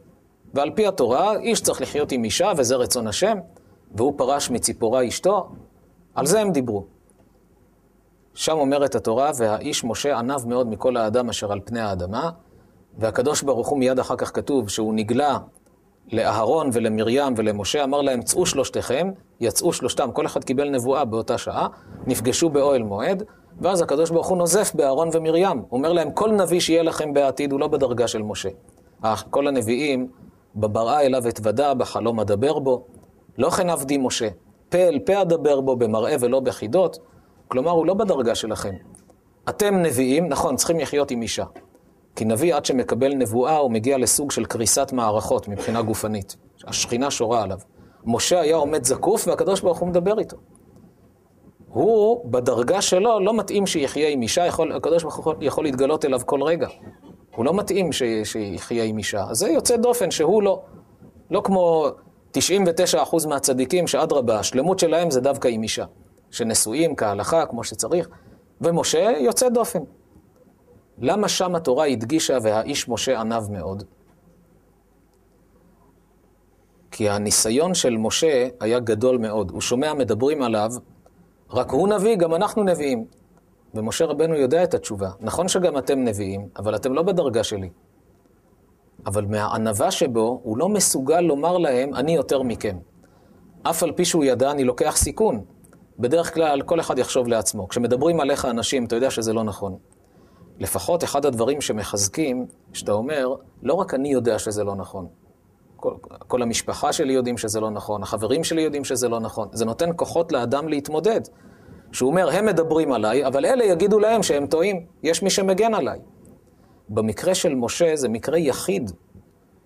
ועל פי התורה, איש צריך לחיות עם אישה, וזה רצון השם, והוא פרש מציפורה אשתו, על זה הם דיברו. שם אומרת התורה, והאיש משה ענב מאוד מכל האדם אשר על פני האדמה, והקדוש ברוך הוא מיד אחר כך כתוב שהוא נגלה לאהרון ולמרים ולמשה, אמר להם, צאו שלושתכם, יצאו שלושתם, כל אחד קיבל נבואה באותה שעה, נפגשו באוהל מועד, ואז הקדוש ברוך הוא נוזף באהרון ומרים, הוא אומר להם, כל נביא שיהיה לכם בעתיד הוא לא בדרגה של משה. כל הנביאים, בבראה אליו אתוודה, בחלום אדבר בו, לא כן עבדי משה, פה אל פה אדבר בו, במראה ולא בחידות, כלומר, הוא לא בדרגה שלכם. אתם נביאים, נכון, צריכים לחיות עם אישה. כי נביא עד שמקבל נבואה הוא מגיע לסוג של קריסת מערכות מבחינה גופנית. השכינה שורה עליו. משה היה עומד זקוף והקדוש ברוך הוא מדבר איתו. הוא, בדרגה שלו, לא מתאים שיחיה עם אישה, יכול, הקדוש ברוך הוא יכול להתגלות אליו כל רגע. הוא לא מתאים שיחיה עם אישה. אז זה יוצא דופן שהוא לא. לא כמו 99% מהצדיקים, שאדרבה, השלמות שלהם זה דווקא עם אישה. שנשואים כהלכה, כמו שצריך. ומשה יוצא דופן. למה שם התורה הדגישה והאיש משה ענב מאוד? כי הניסיון של משה היה גדול מאוד. הוא שומע מדברים עליו, רק הוא נביא, גם אנחנו נביאים. ומשה רבנו יודע את התשובה. נכון שגם אתם נביאים, אבל אתם לא בדרגה שלי. אבל מהענווה שבו, הוא לא מסוגל לומר להם, אני יותר מכם. אף על פי שהוא ידע, אני לוקח סיכון. בדרך כלל, כל אחד יחשוב לעצמו. כשמדברים עליך אנשים, אתה יודע שזה לא נכון. לפחות אחד הדברים שמחזקים, שאתה אומר, לא רק אני יודע שזה לא נכון. כל, כל המשפחה שלי יודעים שזה לא נכון, החברים שלי יודעים שזה לא נכון. זה נותן כוחות לאדם להתמודד. שהוא אומר, הם מדברים עליי, אבל אלה יגידו להם שהם טועים. יש מי שמגן עליי. במקרה של משה זה מקרה יחיד,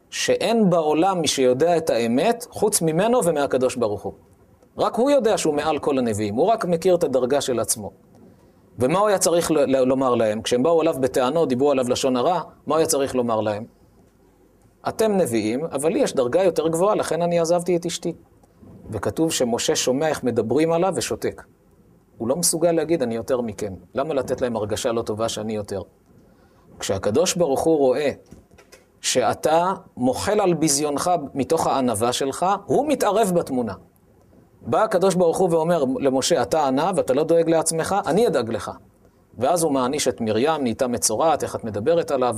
שאין בעולם מי שיודע את האמת חוץ ממנו ומהקדוש ברוך הוא. רק הוא יודע שהוא מעל כל הנביאים, הוא רק מכיר את הדרגה של עצמו. ומה הוא היה צריך לומר להם? כשהם באו אליו בטענות, דיברו עליו לשון הרע, מה הוא היה צריך לומר להם? אתם נביאים, אבל לי יש דרגה יותר גבוהה, לכן אני עזבתי את אשתי. וכתוב שמשה שומע איך מדברים עליו ושותק. הוא לא מסוגל להגיד, אני יותר מכם. למה לתת להם הרגשה לא טובה שאני יותר? כשהקדוש ברוך הוא רואה שאתה מוחל על ביזיונך מתוך הענווה שלך, הוא מתערב בתמונה. בא הקדוש ברוך הוא ואומר למשה, אתה ענה ואתה לא דואג לעצמך, אני אדאג לך. ואז הוא מעניש את מרים, נהייתה מצורעת, איך את מדברת עליו.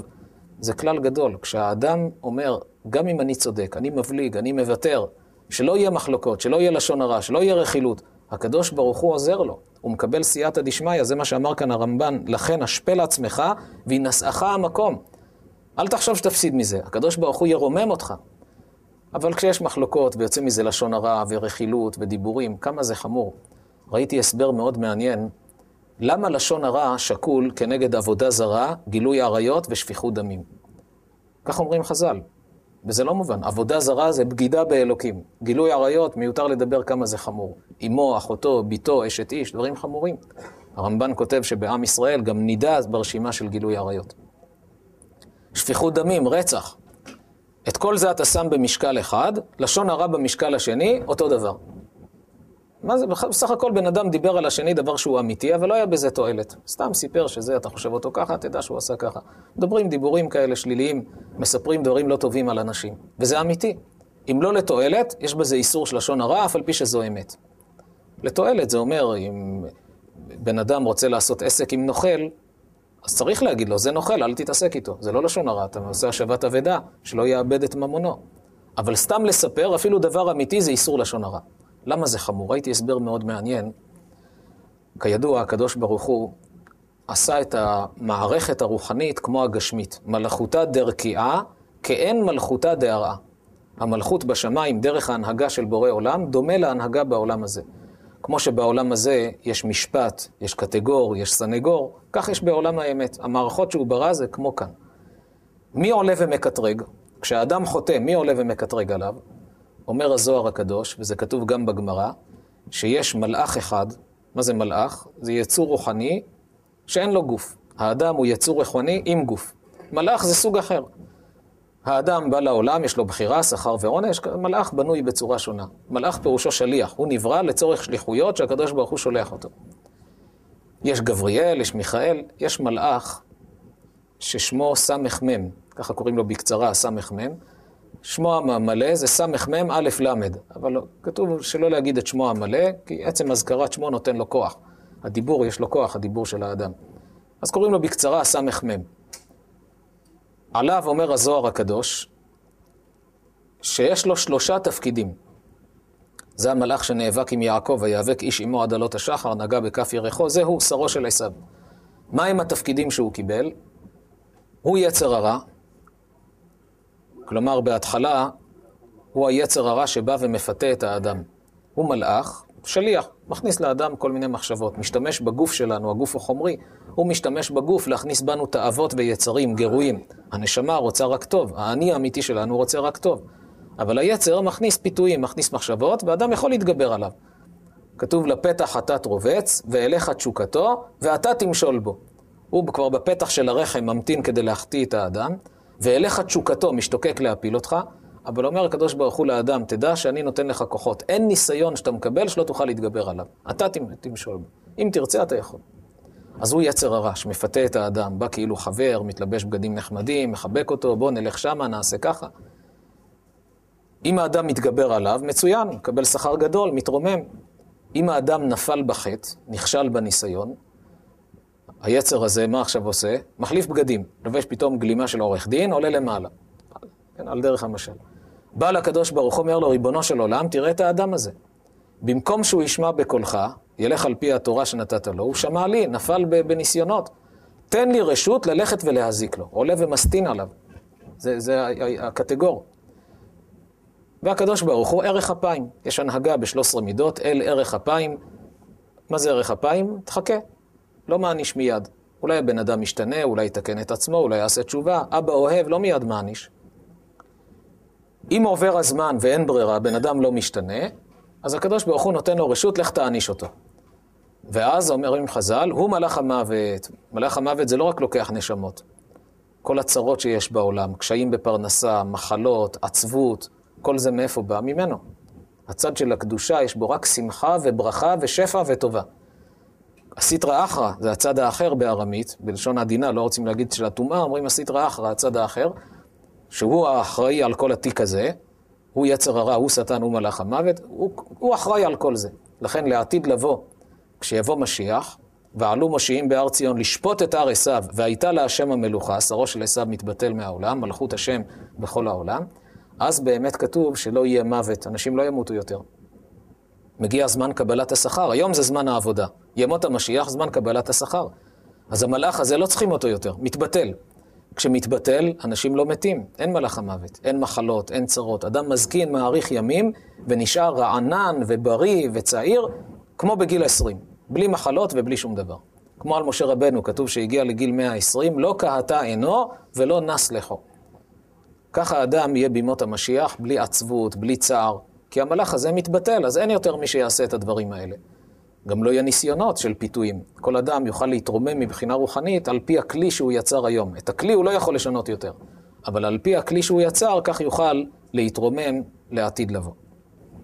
זה כלל גדול. כשהאדם אומר, גם אם אני צודק, אני מבליג, אני מוותר, שלא יהיה מחלוקות, שלא יהיה לשון הרע, שלא יהיה רכילות, הקדוש ברוך הוא עוזר לו. הוא מקבל סייעתא דשמיא, זה מה שאמר כאן הרמב"ן, לכן השפל לעצמך וינשאך המקום. אל תחשוב שתפסיד מזה, הקדוש ברוך הוא ירומם אותך. אבל כשיש מחלוקות ויוצא מזה לשון הרע ורכילות ודיבורים, כמה זה חמור. ראיתי הסבר מאוד מעניין, למה לשון הרע שקול כנגד עבודה זרה, גילוי עריות ושפיכות דמים. כך אומרים חז"ל, וזה לא מובן. עבודה זרה זה בגידה באלוקים. גילוי עריות, מיותר לדבר כמה זה חמור. אמו, אחותו, בתו, אשת איש, דברים חמורים. הרמב"ן כותב שבעם ישראל גם נידה ברשימה של גילוי עריות. שפיכות דמים, רצח. את כל זה אתה שם במשקל אחד, לשון הרע במשקל השני, אותו דבר. מה זה, בסך הכל בן אדם דיבר על השני דבר שהוא אמיתי, אבל לא היה בזה תועלת. סתם סיפר שזה, אתה חושב אותו ככה, תדע שהוא עשה ככה. מדברים דיבורים כאלה שליליים, מספרים דברים לא טובים על אנשים. וזה אמיתי. אם לא לתועלת, יש בזה איסור של לשון הרע, אף על פי שזו אמת. לתועלת זה אומר, אם בן אדם רוצה לעשות עסק עם נוכל, אז צריך להגיד לו, זה נוכל, אל תתעסק איתו. זה לא לשון הרע, אתה עושה השבת אבדה, שלא יאבד את ממונו. אבל סתם לספר, אפילו דבר אמיתי, זה איסור לשון הרע. למה זה חמור? ראיתי הסבר מאוד מעניין. כידוע, הקדוש ברוך הוא עשה את המערכת הרוחנית כמו הגשמית. מלאכותה דרכיעה כאין מלכותה דהרעה. המלכות בשמיים, דרך ההנהגה של בורא עולם, דומה להנהגה בעולם הזה. כמו שבעולם הזה יש משפט, יש קטגור, יש סנגור, כך יש בעולם האמת. המערכות שהוא ברא זה כמו כאן. מי עולה ומקטרג? כשהאדם חוטא, מי עולה ומקטרג עליו? אומר הזוהר הקדוש, וזה כתוב גם בגמרא, שיש מלאך אחד, מה זה מלאך? זה יצור רוחני שאין לו גוף. האדם הוא יצור רוחני עם גוף. מלאך זה סוג אחר. האדם בא לעולם, יש לו בחירה, שכר ועונש, מלאך בנוי בצורה שונה. מלאך פירושו שליח, הוא נברא לצורך שליחויות שהקדוש ברוך הוא שולח אותו. יש גבריאל, יש מיכאל, יש מלאך ששמו סמ"ם, ככה קוראים לו בקצרה סמ"ם, שמו המלא זה סמ"ם א' ל', אבל כתוב שלא להגיד את שמו המלא, כי עצם הזכרת שמו נותן לו כוח. הדיבור, יש לו כוח, הדיבור של האדם. אז קוראים לו בקצרה סמ"ם. עליו אומר הזוהר הקדוש, שיש לו שלושה תפקידים. זה המלאך שנאבק עם יעקב, ויאבק איש עמו עד עלות השחר, נגע בכף ירחו, זהו שרו של עשיו. מהם התפקידים שהוא קיבל? הוא יצר הרע, כלומר, בהתחלה הוא היצר הרע שבא ומפתה את האדם. הוא מלאך, שליח, מכניס לאדם כל מיני מחשבות, משתמש בגוף שלנו, הגוף החומרי, הוא משתמש בגוף להכניס בנו תאוות ויצרים, גירויים. הנשמה רוצה רק טוב, האני האמיתי שלנו רוצה רק טוב. אבל היצר מכניס פיתויים, מכניס מחשבות, ואדם יכול להתגבר עליו. כתוב לפתח חטאת רובץ, ואליך תשוקתו, ואתה תמשול בו. הוא כבר בפתח של הרחם ממתין כדי להחטיא את האדם, ואליך תשוקתו משתוקק להפיל אותך, אבל אומר הקדוש ברוך הוא לאדם, תדע שאני נותן לך כוחות. אין ניסיון שאתה מקבל שלא תוכל להתגבר עליו. אתה תמשול בו. אם תרצה, אתה יכול. אז הוא יצר הרע, שמפתה את האדם, בא כאילו חבר, מתלבש בגדים נחמדים, מחבק אותו, בוא נלך שמה, נעשה ככה. אם האדם מתגבר עליו, מצוין, מקבל שכר גדול, מתרומם. אם האדם נפל בחטא, נכשל בניסיון, היצר הזה, מה עכשיו עושה? מחליף בגדים. לובש פתאום גלימה של עורך דין, עולה למעלה. כן, על דרך המשל. בא לקדוש ברוך הוא, אומר לו, ריבונו של עולם, תראה את האדם הזה. במקום שהוא ישמע בקולך, ילך על פי התורה שנתת לו, הוא שמע לי, נפל בניסיונות. תן לי רשות ללכת ולהזיק לו. עולה ומסטין עליו. זה, זה הקטגור. והקדוש ברוך הוא ערך אפיים. יש הנהגה בשלוש מידות, אל ערך אפיים. מה זה ערך אפיים? תחכה. לא מעניש מיד. אולי הבן אדם משתנה, אולי יתקן את עצמו, אולי יעשה תשובה. אבא אוהב, לא מיד מעניש. אם עובר הזמן ואין ברירה, הבן אדם לא משתנה, אז הקדוש ברוך הוא נותן לו רשות, לך תעניש אותו. ואז אומרים חז"ל, הוא מלאך המוות. מלאך המוות זה לא רק לוקח נשמות. כל הצרות שיש בעולם, קשיים בפרנסה, מחלות, עצבות, כל זה מאיפה בא? ממנו. הצד של הקדושה, יש בו רק שמחה וברכה ושפע וטובה. הסיטרא אחרא, זה הצד האחר בארמית, בלשון עדינה, לא רוצים להגיד של הטומאה, אומרים הסיטרא אחרא, הצד האחר, שהוא האחראי על כל התיק הזה, הוא יצר הרע, הוא שטן, הוא מלאך המוות, הוא, הוא אחראי על כל זה. לכן לעתיד לבוא, כשיבוא משיח, ועלו משיעים בהר ציון לשפוט את הר עשיו, והייתה להשם המלוכה, שרו של עשיו מתבטל מהעולם, מלכות השם בכל העולם, אז באמת כתוב שלא יהיה מוות, אנשים לא ימותו יותר. מגיע זמן קבלת השכר, היום זה זמן העבודה. ימות המשיח, זמן קבלת השכר. אז המלאך הזה לא צריכים אותו יותר, מתבטל. כשמתבטל, אנשים לא מתים, אין מלאך המוות, אין מחלות, אין צרות. אדם מזקין, מאריך ימים, ונשאר רענן ובריא וצעיר, כמו בגיל 20, בלי מחלות ובלי שום דבר. כמו על משה רבנו, כתוב שהגיע לגיל 120, לא קהתה עינו ולא נס לחו. ככה אדם יהיה בימות המשיח, בלי עצבות, בלי צער, כי המלאך הזה מתבטל, אז אין יותר מי שיעשה את הדברים האלה. גם לא יהיה ניסיונות של פיתויים. כל אדם יוכל להתרומם מבחינה רוחנית על פי הכלי שהוא יצר היום. את הכלי הוא לא יכול לשנות יותר, אבל על פי הכלי שהוא יצר, כך יוכל להתרומם לעתיד לבוא.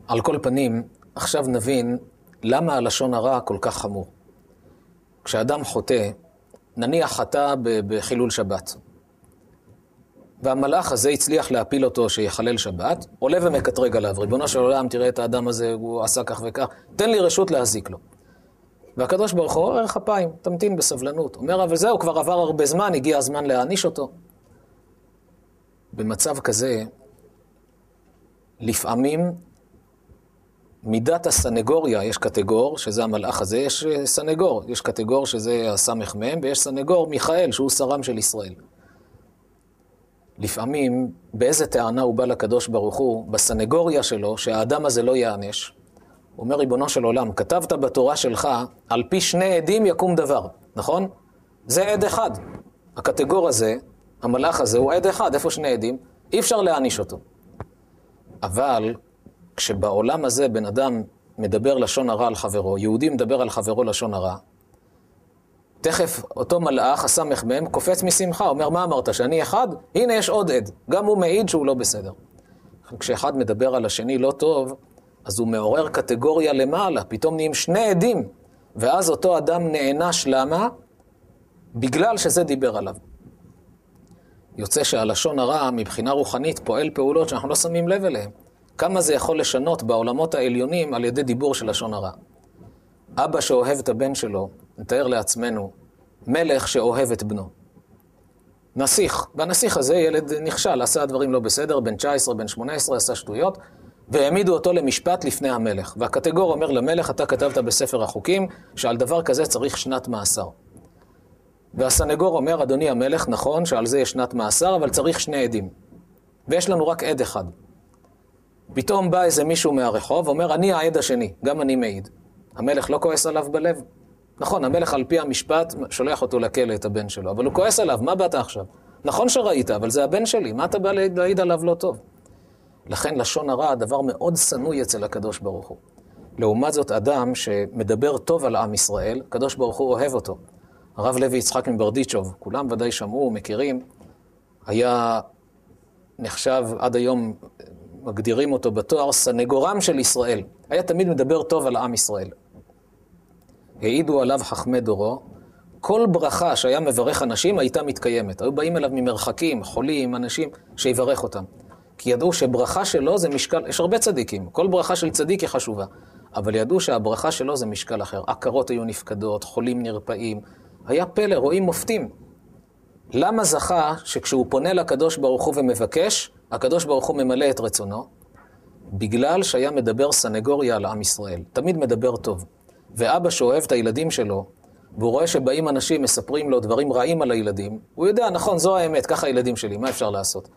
על כל פנים, עכשיו נבין למה הלשון הרע כל כך חמור. כשאדם חוטא, נניח חטא בחילול שבת, והמלאך הזה הצליח להפיל אותו שיחלל שבת, עולה ומקטרג עליו, ריבונו של עולם, תראה את האדם הזה, הוא עשה כך וכך, תן לי רשות להזיק לו. והקדוש ברוך הוא ערך אפיים, תמתין בסבלנות. אומר, אבל זהו, כבר עבר הרבה זמן, הגיע הזמן להעניש אותו. במצב כזה, לפעמים מידת הסנגוריה, יש קטגור, שזה המלאך הזה, יש סנגור, יש קטגור שזה הסמ"ם, ויש סנגור מיכאל, שהוא שרם של ישראל. לפעמים, באיזה טענה הוא בא לקדוש ברוך הוא, בסנגוריה שלו, שהאדם הזה לא ייענש. הוא אומר, ריבונו של עולם, כתבת בתורה שלך, על פי שני עדים יקום דבר, נכון? זה עד אחד. הקטגור הזה, המלאך הזה, הוא עד אחד, איפה שני עדים? אי אפשר להעניש אותו. אבל כשבעולם הזה בן אדם מדבר לשון הרע על חברו, יהודי מדבר על חברו לשון הרע, תכף אותו מלאך, הסמ"ם, קופץ משמחה, אומר, מה אמרת, שאני אחד? הנה יש עוד עד. גם הוא מעיד שהוא לא בסדר. כשאחד מדבר על השני לא טוב, אז הוא מעורר קטגוריה למעלה, פתאום נהיים שני עדים, ואז אותו אדם נענש, למה? בגלל שזה דיבר עליו. יוצא שהלשון הרע מבחינה רוחנית פועל פעולות שאנחנו לא שמים לב אליהן. כמה זה יכול לשנות בעולמות העליונים על ידי דיבור של לשון הרע. אבא שאוהב את הבן שלו, נתאר לעצמנו, מלך שאוהב את בנו. נסיך, והנסיך הזה ילד נכשל, עשה דברים לא בסדר, בן 19, בן 18, עשה שטויות, והעמידו אותו למשפט לפני המלך. והקטגור אומר למלך, אתה כתבת בספר החוקים שעל דבר כזה צריך שנת מאסר. והסנגור אומר, אדוני המלך, נכון שעל זה יש שנת מאסר, אבל צריך שני עדים. ויש לנו רק עד אחד. פתאום בא איזה מישהו מהרחוב, אומר, אני העד השני, גם אני מעיד. המלך לא כועס עליו בלב? נכון, המלך על פי המשפט שולח אותו לכלא, את הבן שלו, אבל הוא כועס עליו, מה באת עכשיו? נכון שראית, אבל זה הבן שלי, מה אתה בא להעיד עליו לא טוב? לכן לשון הרע דבר מאוד שנוי אצל הקדוש ברוך הוא. לעומת זאת, אדם שמדבר טוב על עם ישראל, הקדוש ברוך הוא אוהב אותו. הרב לוי יצחק מברדיצ'וב, כולם ודאי שמעו, מכירים, היה נחשב עד היום, מגדירים אותו בתואר סנגורם של ישראל. היה תמיד מדבר טוב על עם ישראל. העידו עליו חכמי דורו, כל ברכה שהיה מברך אנשים הייתה מתקיימת. היו באים אליו ממרחקים, חולים, אנשים, שיברך אותם. כי ידעו שברכה שלו זה משקל, יש הרבה צדיקים, כל ברכה של צדיק היא חשובה, אבל ידעו שהברכה שלו זה משקל אחר. עקרות היו נפקדות, חולים נרפאים, היה פלא, רואים מופתים. למה זכה שכשהוא פונה לקדוש ברוך הוא ומבקש, הקדוש ברוך הוא ממלא את רצונו? בגלל שהיה מדבר סנגוריה על עם ישראל. תמיד מדבר טוב. ואבא שאוהב את הילדים שלו, והוא רואה שבאים אנשים, מספרים לו דברים רעים על הילדים, הוא יודע, נכון, זו האמת, ככה הילדים שלי, מה אפשר לעשות?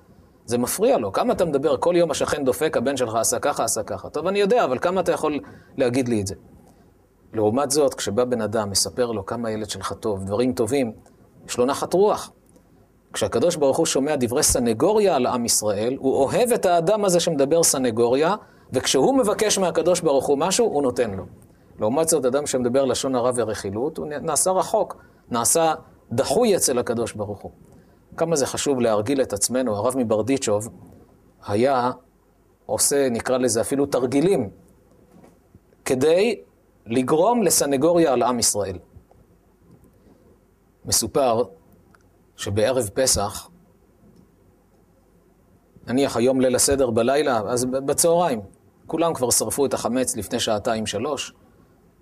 זה מפריע לו. כמה אתה מדבר, כל יום השכן דופק, הבן שלך עשה ככה, עשה ככה. טוב, אני יודע, אבל כמה אתה יכול להגיד לי את זה? לעומת זאת, כשבא בן אדם, מספר לו כמה הילד שלך טוב, דברים טובים, יש לו נחת רוח. כשהקדוש ברוך הוא שומע דברי סנגוריה על עם ישראל, הוא אוהב את האדם הזה שמדבר סנגוריה, וכשהוא מבקש מהקדוש ברוך הוא משהו, הוא נותן לו. לעומת זאת, אדם שמדבר לשון הרע ורכילות, הוא נעשה רחוק, נעשה דחוי אצל הקדוש ברוך הוא. כמה זה חשוב להרגיל את עצמנו, הרב מברדיצ'וב היה עושה, נקרא לזה אפילו תרגילים, כדי לגרום לסנגוריה על עם ישראל. מסופר שבערב פסח, נניח היום ליל הסדר בלילה, אז בצהריים, כולם כבר שרפו את החמץ לפני שעתיים-שלוש.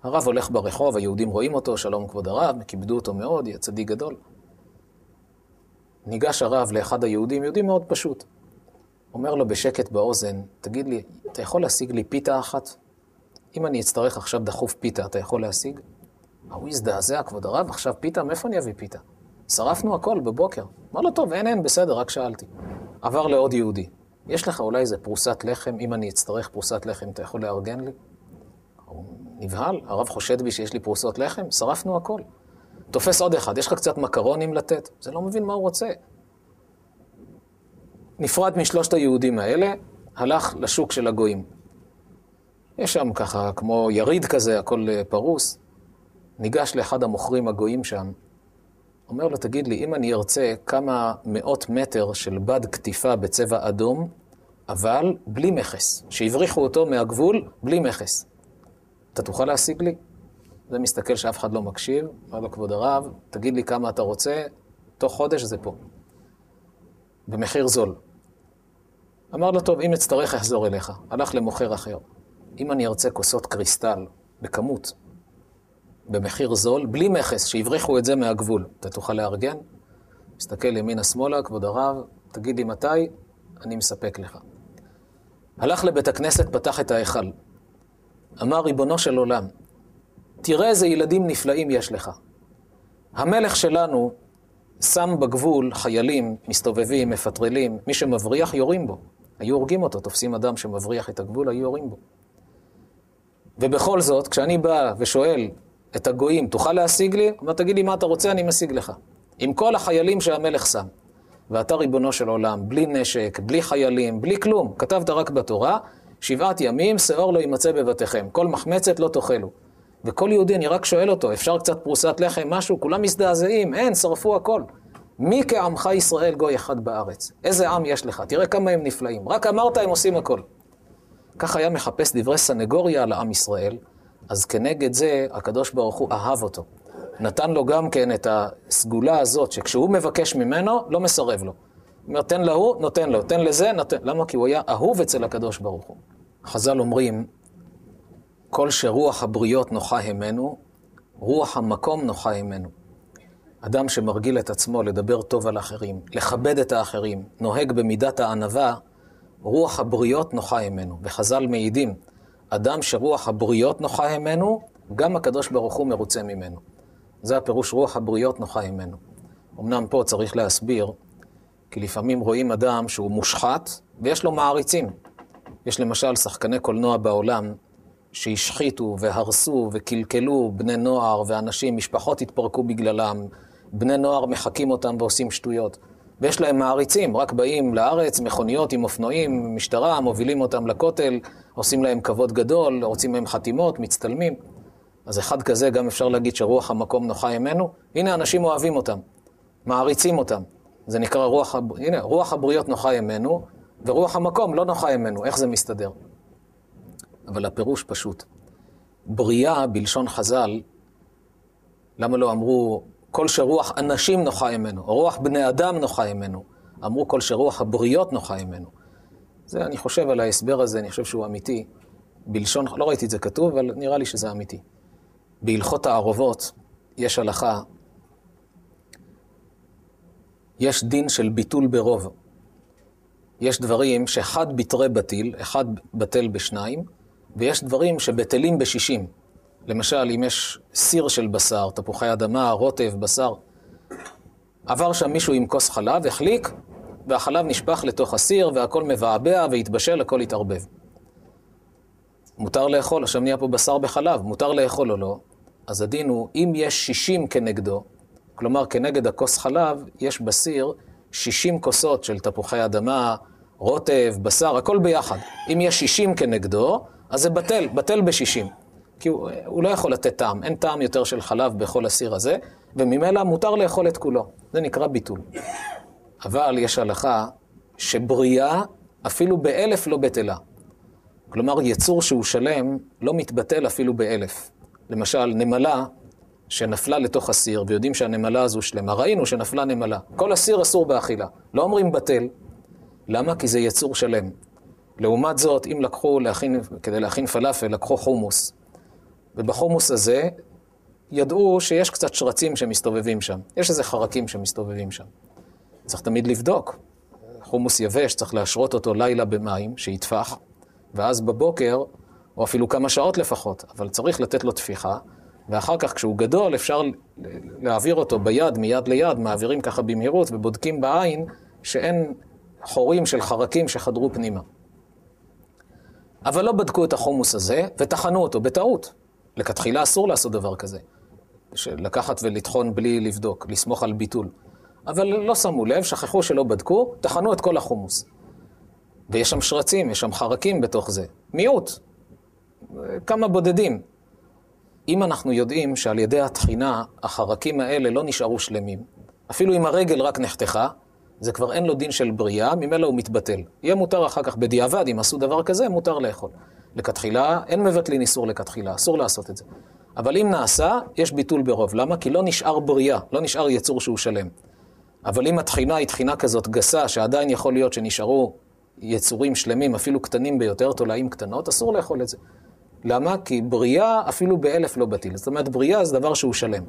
הרב הולך ברחוב, היהודים רואים אותו, שלום כבוד הרב, כיבדו אותו מאוד, יהיה צדיק גדול. ניגש הרב לאחד היהודים, יהודי מאוד פשוט. אומר לו בשקט באוזן, תגיד לי, אתה יכול להשיג לי פיתה אחת? אם אני אצטרך עכשיו דחוף פיתה, אתה יכול להשיג? ההוא הזדעזע, כבוד הרב, עכשיו פיתה? מאיפה אני אביא פיתה? שרפנו הכל בבוקר. אמר לו, טוב, אין, אין, בסדר, רק שאלתי. עבר לעוד יהודי. יש לך אולי איזה פרוסת לחם? אם אני אצטרך פרוסת לחם, אתה יכול לארגן לי? נבהל, הרב חושד בי שיש לי פרוסות לחם? שרפנו הכל. תופס עוד אחד, יש לך קצת מקרונים לתת? זה לא מבין מה הוא רוצה. נפרד משלושת היהודים האלה, הלך לשוק של הגויים. יש שם ככה, כמו יריד כזה, הכל אה, פרוס. ניגש לאחד המוכרים הגויים שם, אומר לו, תגיד לי, אם אני ארצה כמה מאות מטר של בד קטיפה בצבע אדום, אבל בלי מכס, שהבריחו אותו מהגבול בלי מכס, אתה תוכל להשיג לי? זה מסתכל שאף אחד לא מקשיב, אומר לו, כבוד הרב, תגיד לי כמה אתה רוצה, תוך חודש זה פה. במחיר זול. אמר לו, טוב, אם אצטרך, אחזור אליך. הלך למוכר אחר. אם אני ארצה כוסות קריסטל בכמות, במחיר זול, בלי מכס, שהבריחו את זה מהגבול, אתה תוכל לארגן? מסתכל ימינה-שמאלה, כבוד הרב, תגיד לי מתי, אני מספק לך. הלך לבית הכנסת, פתח את ההיכל. אמר, ריבונו של עולם, תראה איזה ילדים נפלאים יש לך. המלך שלנו שם בגבול חיילים, מסתובבים, מפטרלים, מי שמבריח יורים בו. היו הורגים אותו, תופסים אדם שמבריח את הגבול, היו יורים בו. ובכל זאת, כשאני בא ושואל את הגויים, תוכל להשיג לי? הוא אומר, תגיד לי מה אתה רוצה, אני משיג לך. עם כל החיילים שהמלך שם. ואתה ריבונו של עולם, בלי נשק, בלי חיילים, בלי כלום. כתבת רק בתורה, שבעת ימים, שאור לא יימצא בבתיכם. כל מחמצת לא תאכלו. וכל יהודי, אני רק שואל אותו, אפשר קצת פרוסת לחם, משהו? כולם מזדעזעים, אין, שרפו הכל. מי כעמך ישראל גוי אחד בארץ? איזה עם יש לך? תראה כמה הם נפלאים. רק אמרת, הם עושים הכל. כך היה מחפש דברי סנגוריה על עם ישראל, אז כנגד זה הקדוש ברוך הוא אהב אותו. נתן לו גם כן את הסגולה הזאת, שכשהוא מבקש ממנו, לא מסרב לו. הוא אומר, תן להוא, נותן לו, תן לזה, נותן. למה? כי הוא היה אהוב אצל הקדוש ברוך הוא. חז"ל אומרים, כל שרוח הבריות נוחה הימנו, רוח המקום נוחה הימנו. אדם שמרגיל את עצמו לדבר טוב על אחרים, לכבד את האחרים, נוהג במידת הענווה, רוח הבריות נוחה הימנו. וחז"ל מעידים, אדם שרוח הבריות נוחה הימנו, גם הקדוש ברוך הוא מרוצה ממנו. זה הפירוש רוח הבריות נוחה הימנו. אמנם פה צריך להסביר, כי לפעמים רואים אדם שהוא מושחת ויש לו מעריצים. יש למשל שחקני קולנוע בעולם שהשחיתו והרסו וקלקלו בני נוער ואנשים, משפחות התפרקו בגללם, בני נוער מחקים אותם ועושים שטויות. ויש להם מעריצים, רק באים לארץ, מכוניות עם אופנועים, משטרה, מובילים אותם לכותל, עושים להם כבוד גדול, רוצים מהם חתימות, מצטלמים. אז אחד כזה גם אפשר להגיד שרוח המקום נוחה ממנו. הנה, אנשים אוהבים אותם, מעריצים אותם. זה נקרא רוח, הנה, רוח הבריות נוחה ממנו, ורוח המקום לא נוחה ממנו. איך זה מסתדר? אבל הפירוש פשוט. בריאה, בלשון חז"ל, למה לא אמרו כל שרוח אנשים נוחה ממנו, או רוח בני אדם נוחה ממנו? אמרו כל שרוח הבריות נוחה ממנו. זה, אני חושב על ההסבר הזה, אני חושב שהוא אמיתי. בלשון, לא ראיתי את זה כתוב, אבל נראה לי שזה אמיתי. בהלכות הערובות יש הלכה, יש דין של ביטול ברוב. יש דברים שאחד בתרי בטיל, אחד בטל בשניים, ויש דברים שבטלים בשישים. למשל, אם יש סיר של בשר, תפוחי אדמה, רוטב, בשר, עבר שם מישהו עם כוס חלב, החליק, והחלב נשפך לתוך הסיר, והכל מבעבע והתבשל, הכל התערבב. מותר לאכול, עכשיו נהיה פה בשר בחלב, מותר לאכול או לא? אז הדין הוא, אם יש 60 כנגדו, כלומר כנגד הכוס חלב, יש בסיר 60 כוסות של תפוחי אדמה, רוטב, בשר, הכל ביחד. אם יש 60 כנגדו, אז זה בטל, בטל ב-60. כי הוא, הוא לא יכול לתת טעם, אין טעם יותר של חלב בכל הסיר הזה, וממילא מותר לאכול את כולו. זה נקרא ביטול. אבל יש הלכה שבריאה אפילו באלף לא בטלה. כלומר, יצור שהוא שלם לא מתבטל אפילו באלף. למשל, נמלה שנפלה לתוך הסיר, ויודעים שהנמלה הזו שלמה. ראינו שנפלה נמלה. כל הסיר אסור באכילה. לא אומרים בטל. למה? כי זה יצור שלם. לעומת זאת, אם לקחו להכין, כדי להכין פלאפל, לקחו חומוס. ובחומוס הזה ידעו שיש קצת שרצים שמסתובבים שם. יש איזה חרקים שמסתובבים שם. צריך תמיד לבדוק. חומוס יבש, צריך להשרות אותו לילה במים, שיטפח, ואז בבוקר, או אפילו כמה שעות לפחות, אבל צריך לתת לו טפיחה, ואחר כך כשהוא גדול אפשר להעביר אותו ביד, מיד ליד, מעבירים ככה במהירות ובודקים בעין שאין חורים של חרקים שחדרו פנימה. אבל לא בדקו את החומוס הזה וטחנו אותו בטעות. לכתחילה אסור לעשות דבר כזה. לקחת ולטחון בלי לבדוק, לסמוך על ביטול. אבל לא שמו לב, שכחו שלא בדקו, טחנו את כל החומוס. ויש שם שרצים, יש שם חרקים בתוך זה. מיעוט. כמה בודדים. אם אנחנו יודעים שעל ידי התחינה החרקים האלה לא נשארו שלמים, אפילו אם הרגל רק נחתכה, זה כבר אין לו דין של בריאה, ממילא הוא מתבטל. יהיה מותר אחר כך בדיעבד, אם עשו דבר כזה, מותר לאכול. לכתחילה, אין מבטלין איסור לכתחילה, אסור לעשות את זה. אבל אם נעשה, יש ביטול ברוב. למה? כי לא נשאר בריאה, לא נשאר יצור שהוא שלם. אבל אם התחינה היא תחינה כזאת גסה, שעדיין יכול להיות שנשארו יצורים שלמים, אפילו קטנים ביותר, תולעים קטנות, אסור לאכול את זה. למה? כי בריאה אפילו באלף לא בטיל. זאת אומרת, בריאה זה דבר שהוא שלם.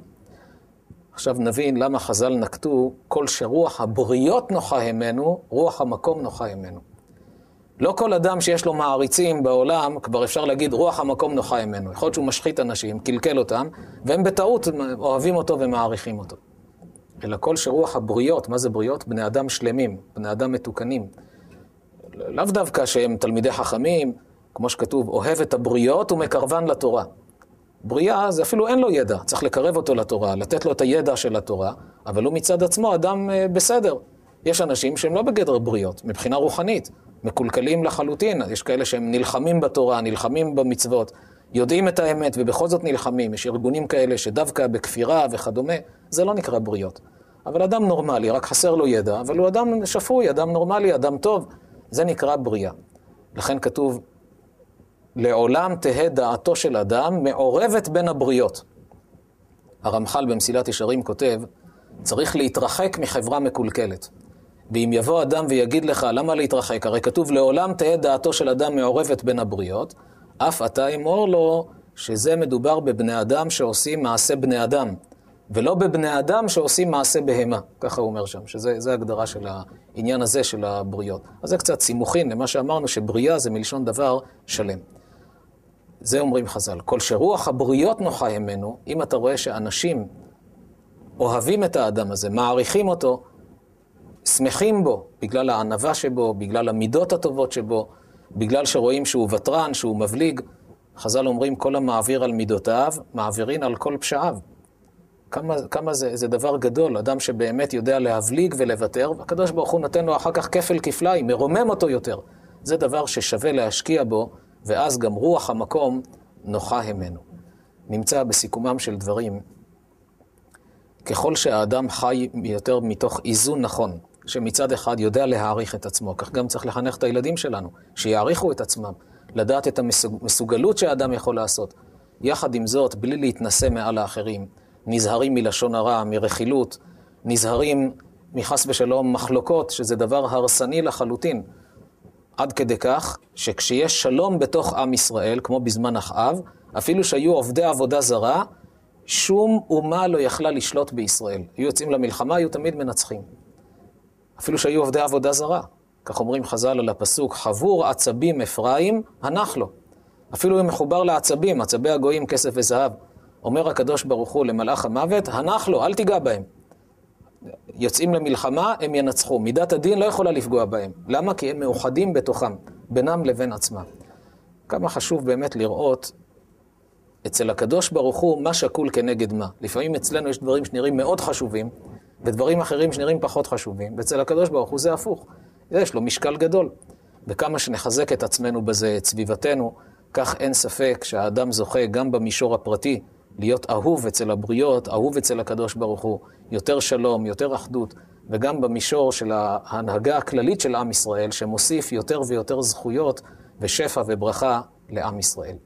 עכשיו נבין למה חז"ל נקטו כל שרוח הבריות נוחה ממנו, רוח המקום נוחה ממנו. לא כל אדם שיש לו מעריצים בעולם, כבר אפשר להגיד רוח המקום נוחה ממנו. יכול להיות שהוא משחית אנשים, קלקל אותם, והם בטעות אוהבים אותו ומעריכים אותו. אלא כל שרוח הבריות, מה זה בריות? בני אדם שלמים, בני אדם מתוקנים. לאו דווקא שהם תלמידי חכמים, כמו שכתוב, אוהב את הבריות ומקרבן לתורה. בריאה זה אפילו אין לו ידע, צריך לקרב אותו לתורה, לתת לו את הידע של התורה, אבל הוא מצד עצמו אדם אה, בסדר. יש אנשים שהם לא בגדר בריות, מבחינה רוחנית, מקולקלים לחלוטין, יש כאלה שהם נלחמים בתורה, נלחמים במצוות, יודעים את האמת ובכל זאת נלחמים, יש ארגונים כאלה שדווקא בכפירה וכדומה, זה לא נקרא בריות. אבל אדם נורמלי, רק חסר לו ידע, אבל הוא אדם שפוי, אדם נורמלי, אדם טוב, זה נקרא בריאה. לכן כתוב, לעולם תהא דעתו של אדם מעורבת בין הבריות. הרמח"ל במסילת ישרים כותב, צריך להתרחק מחברה מקולקלת. ואם יבוא אדם ויגיד לך, למה להתרחק? הרי כתוב, לעולם תהא דעתו של אדם מעורבת בין הבריות, אף אתה אמור לו שזה מדובר בבני אדם שעושים מעשה בני אדם, ולא בבני אדם שעושים מעשה בהמה. ככה הוא אומר שם, שזה הגדרה של העניין הזה של הבריות. אז זה קצת סימוכין למה שאמרנו, שבריאה זה מלשון דבר שלם. זה אומרים חז"ל. כל שרוח הבריות נוחה ממנו, אם אתה רואה שאנשים אוהבים את האדם הזה, מעריכים אותו, שמחים בו, בגלל הענווה שבו, בגלל המידות הטובות שבו, בגלל שרואים שהוא ותרן, שהוא מבליג. חז"ל אומרים, כל המעביר על מידותיו, מעבירין על כל פשעיו. כמה, כמה זה, זה דבר גדול, אדם שבאמת יודע להבליג ולוותר, והקדוש ברוך הוא נותן לו אחר כך כפל כפליים, מרומם אותו יותר. זה דבר ששווה להשקיע בו, ואז גם רוח המקום נוחה ממנו. נמצא בסיכומם של דברים, ככל שהאדם חי יותר מתוך איזון נכון, שמצד אחד יודע להעריך את עצמו, כך גם צריך לחנך את הילדים שלנו, שיעריכו את עצמם, לדעת את המסוגלות שהאדם יכול לעשות. יחד עם זאת, בלי להתנשא מעל האחרים, נזהרים מלשון הרע, מרכילות, נזהרים מחס ושלום מחלוקות, שזה דבר הרסני לחלוטין. עד כדי כך שכשיש שלום בתוך עם ישראל, כמו בזמן אחאב, אפילו שהיו עובדי עבודה זרה, שום אומה לא יכלה לשלוט בישראל. היו יוצאים למלחמה, היו תמיד מנצחים. אפילו שהיו עובדי עבודה זרה. כך אומרים חז"ל על הפסוק, חבור עצבים אפרים, הנח לו. אפילו אם מחובר לעצבים, עצבי הגויים, כסף וזהב. אומר הקדוש ברוך הוא למלאך המוות, הנח לו, אל תיגע בהם. יוצאים למלחמה, הם ינצחו. מידת הדין לא יכולה לפגוע בהם. למה? כי הם מאוחדים בתוכם, בינם לבין עצמם. כמה חשוב באמת לראות אצל הקדוש ברוך הוא מה שקול כנגד מה. לפעמים אצלנו יש דברים שנראים מאוד חשובים, ודברים אחרים שנראים פחות חשובים, ואצל הקדוש ברוך הוא זה הפוך. יש לו משקל גדול. וכמה שנחזק את עצמנו בזה, את סביבתנו, כך אין ספק שהאדם זוכה גם במישור הפרטי להיות אהוב אצל הבריות, אהוב אצל הקדוש ברוך הוא, יותר שלום, יותר אחדות, וגם במישור של ההנהגה הכללית של עם ישראל, שמוסיף יותר ויותר זכויות ושפע וברכה לעם ישראל.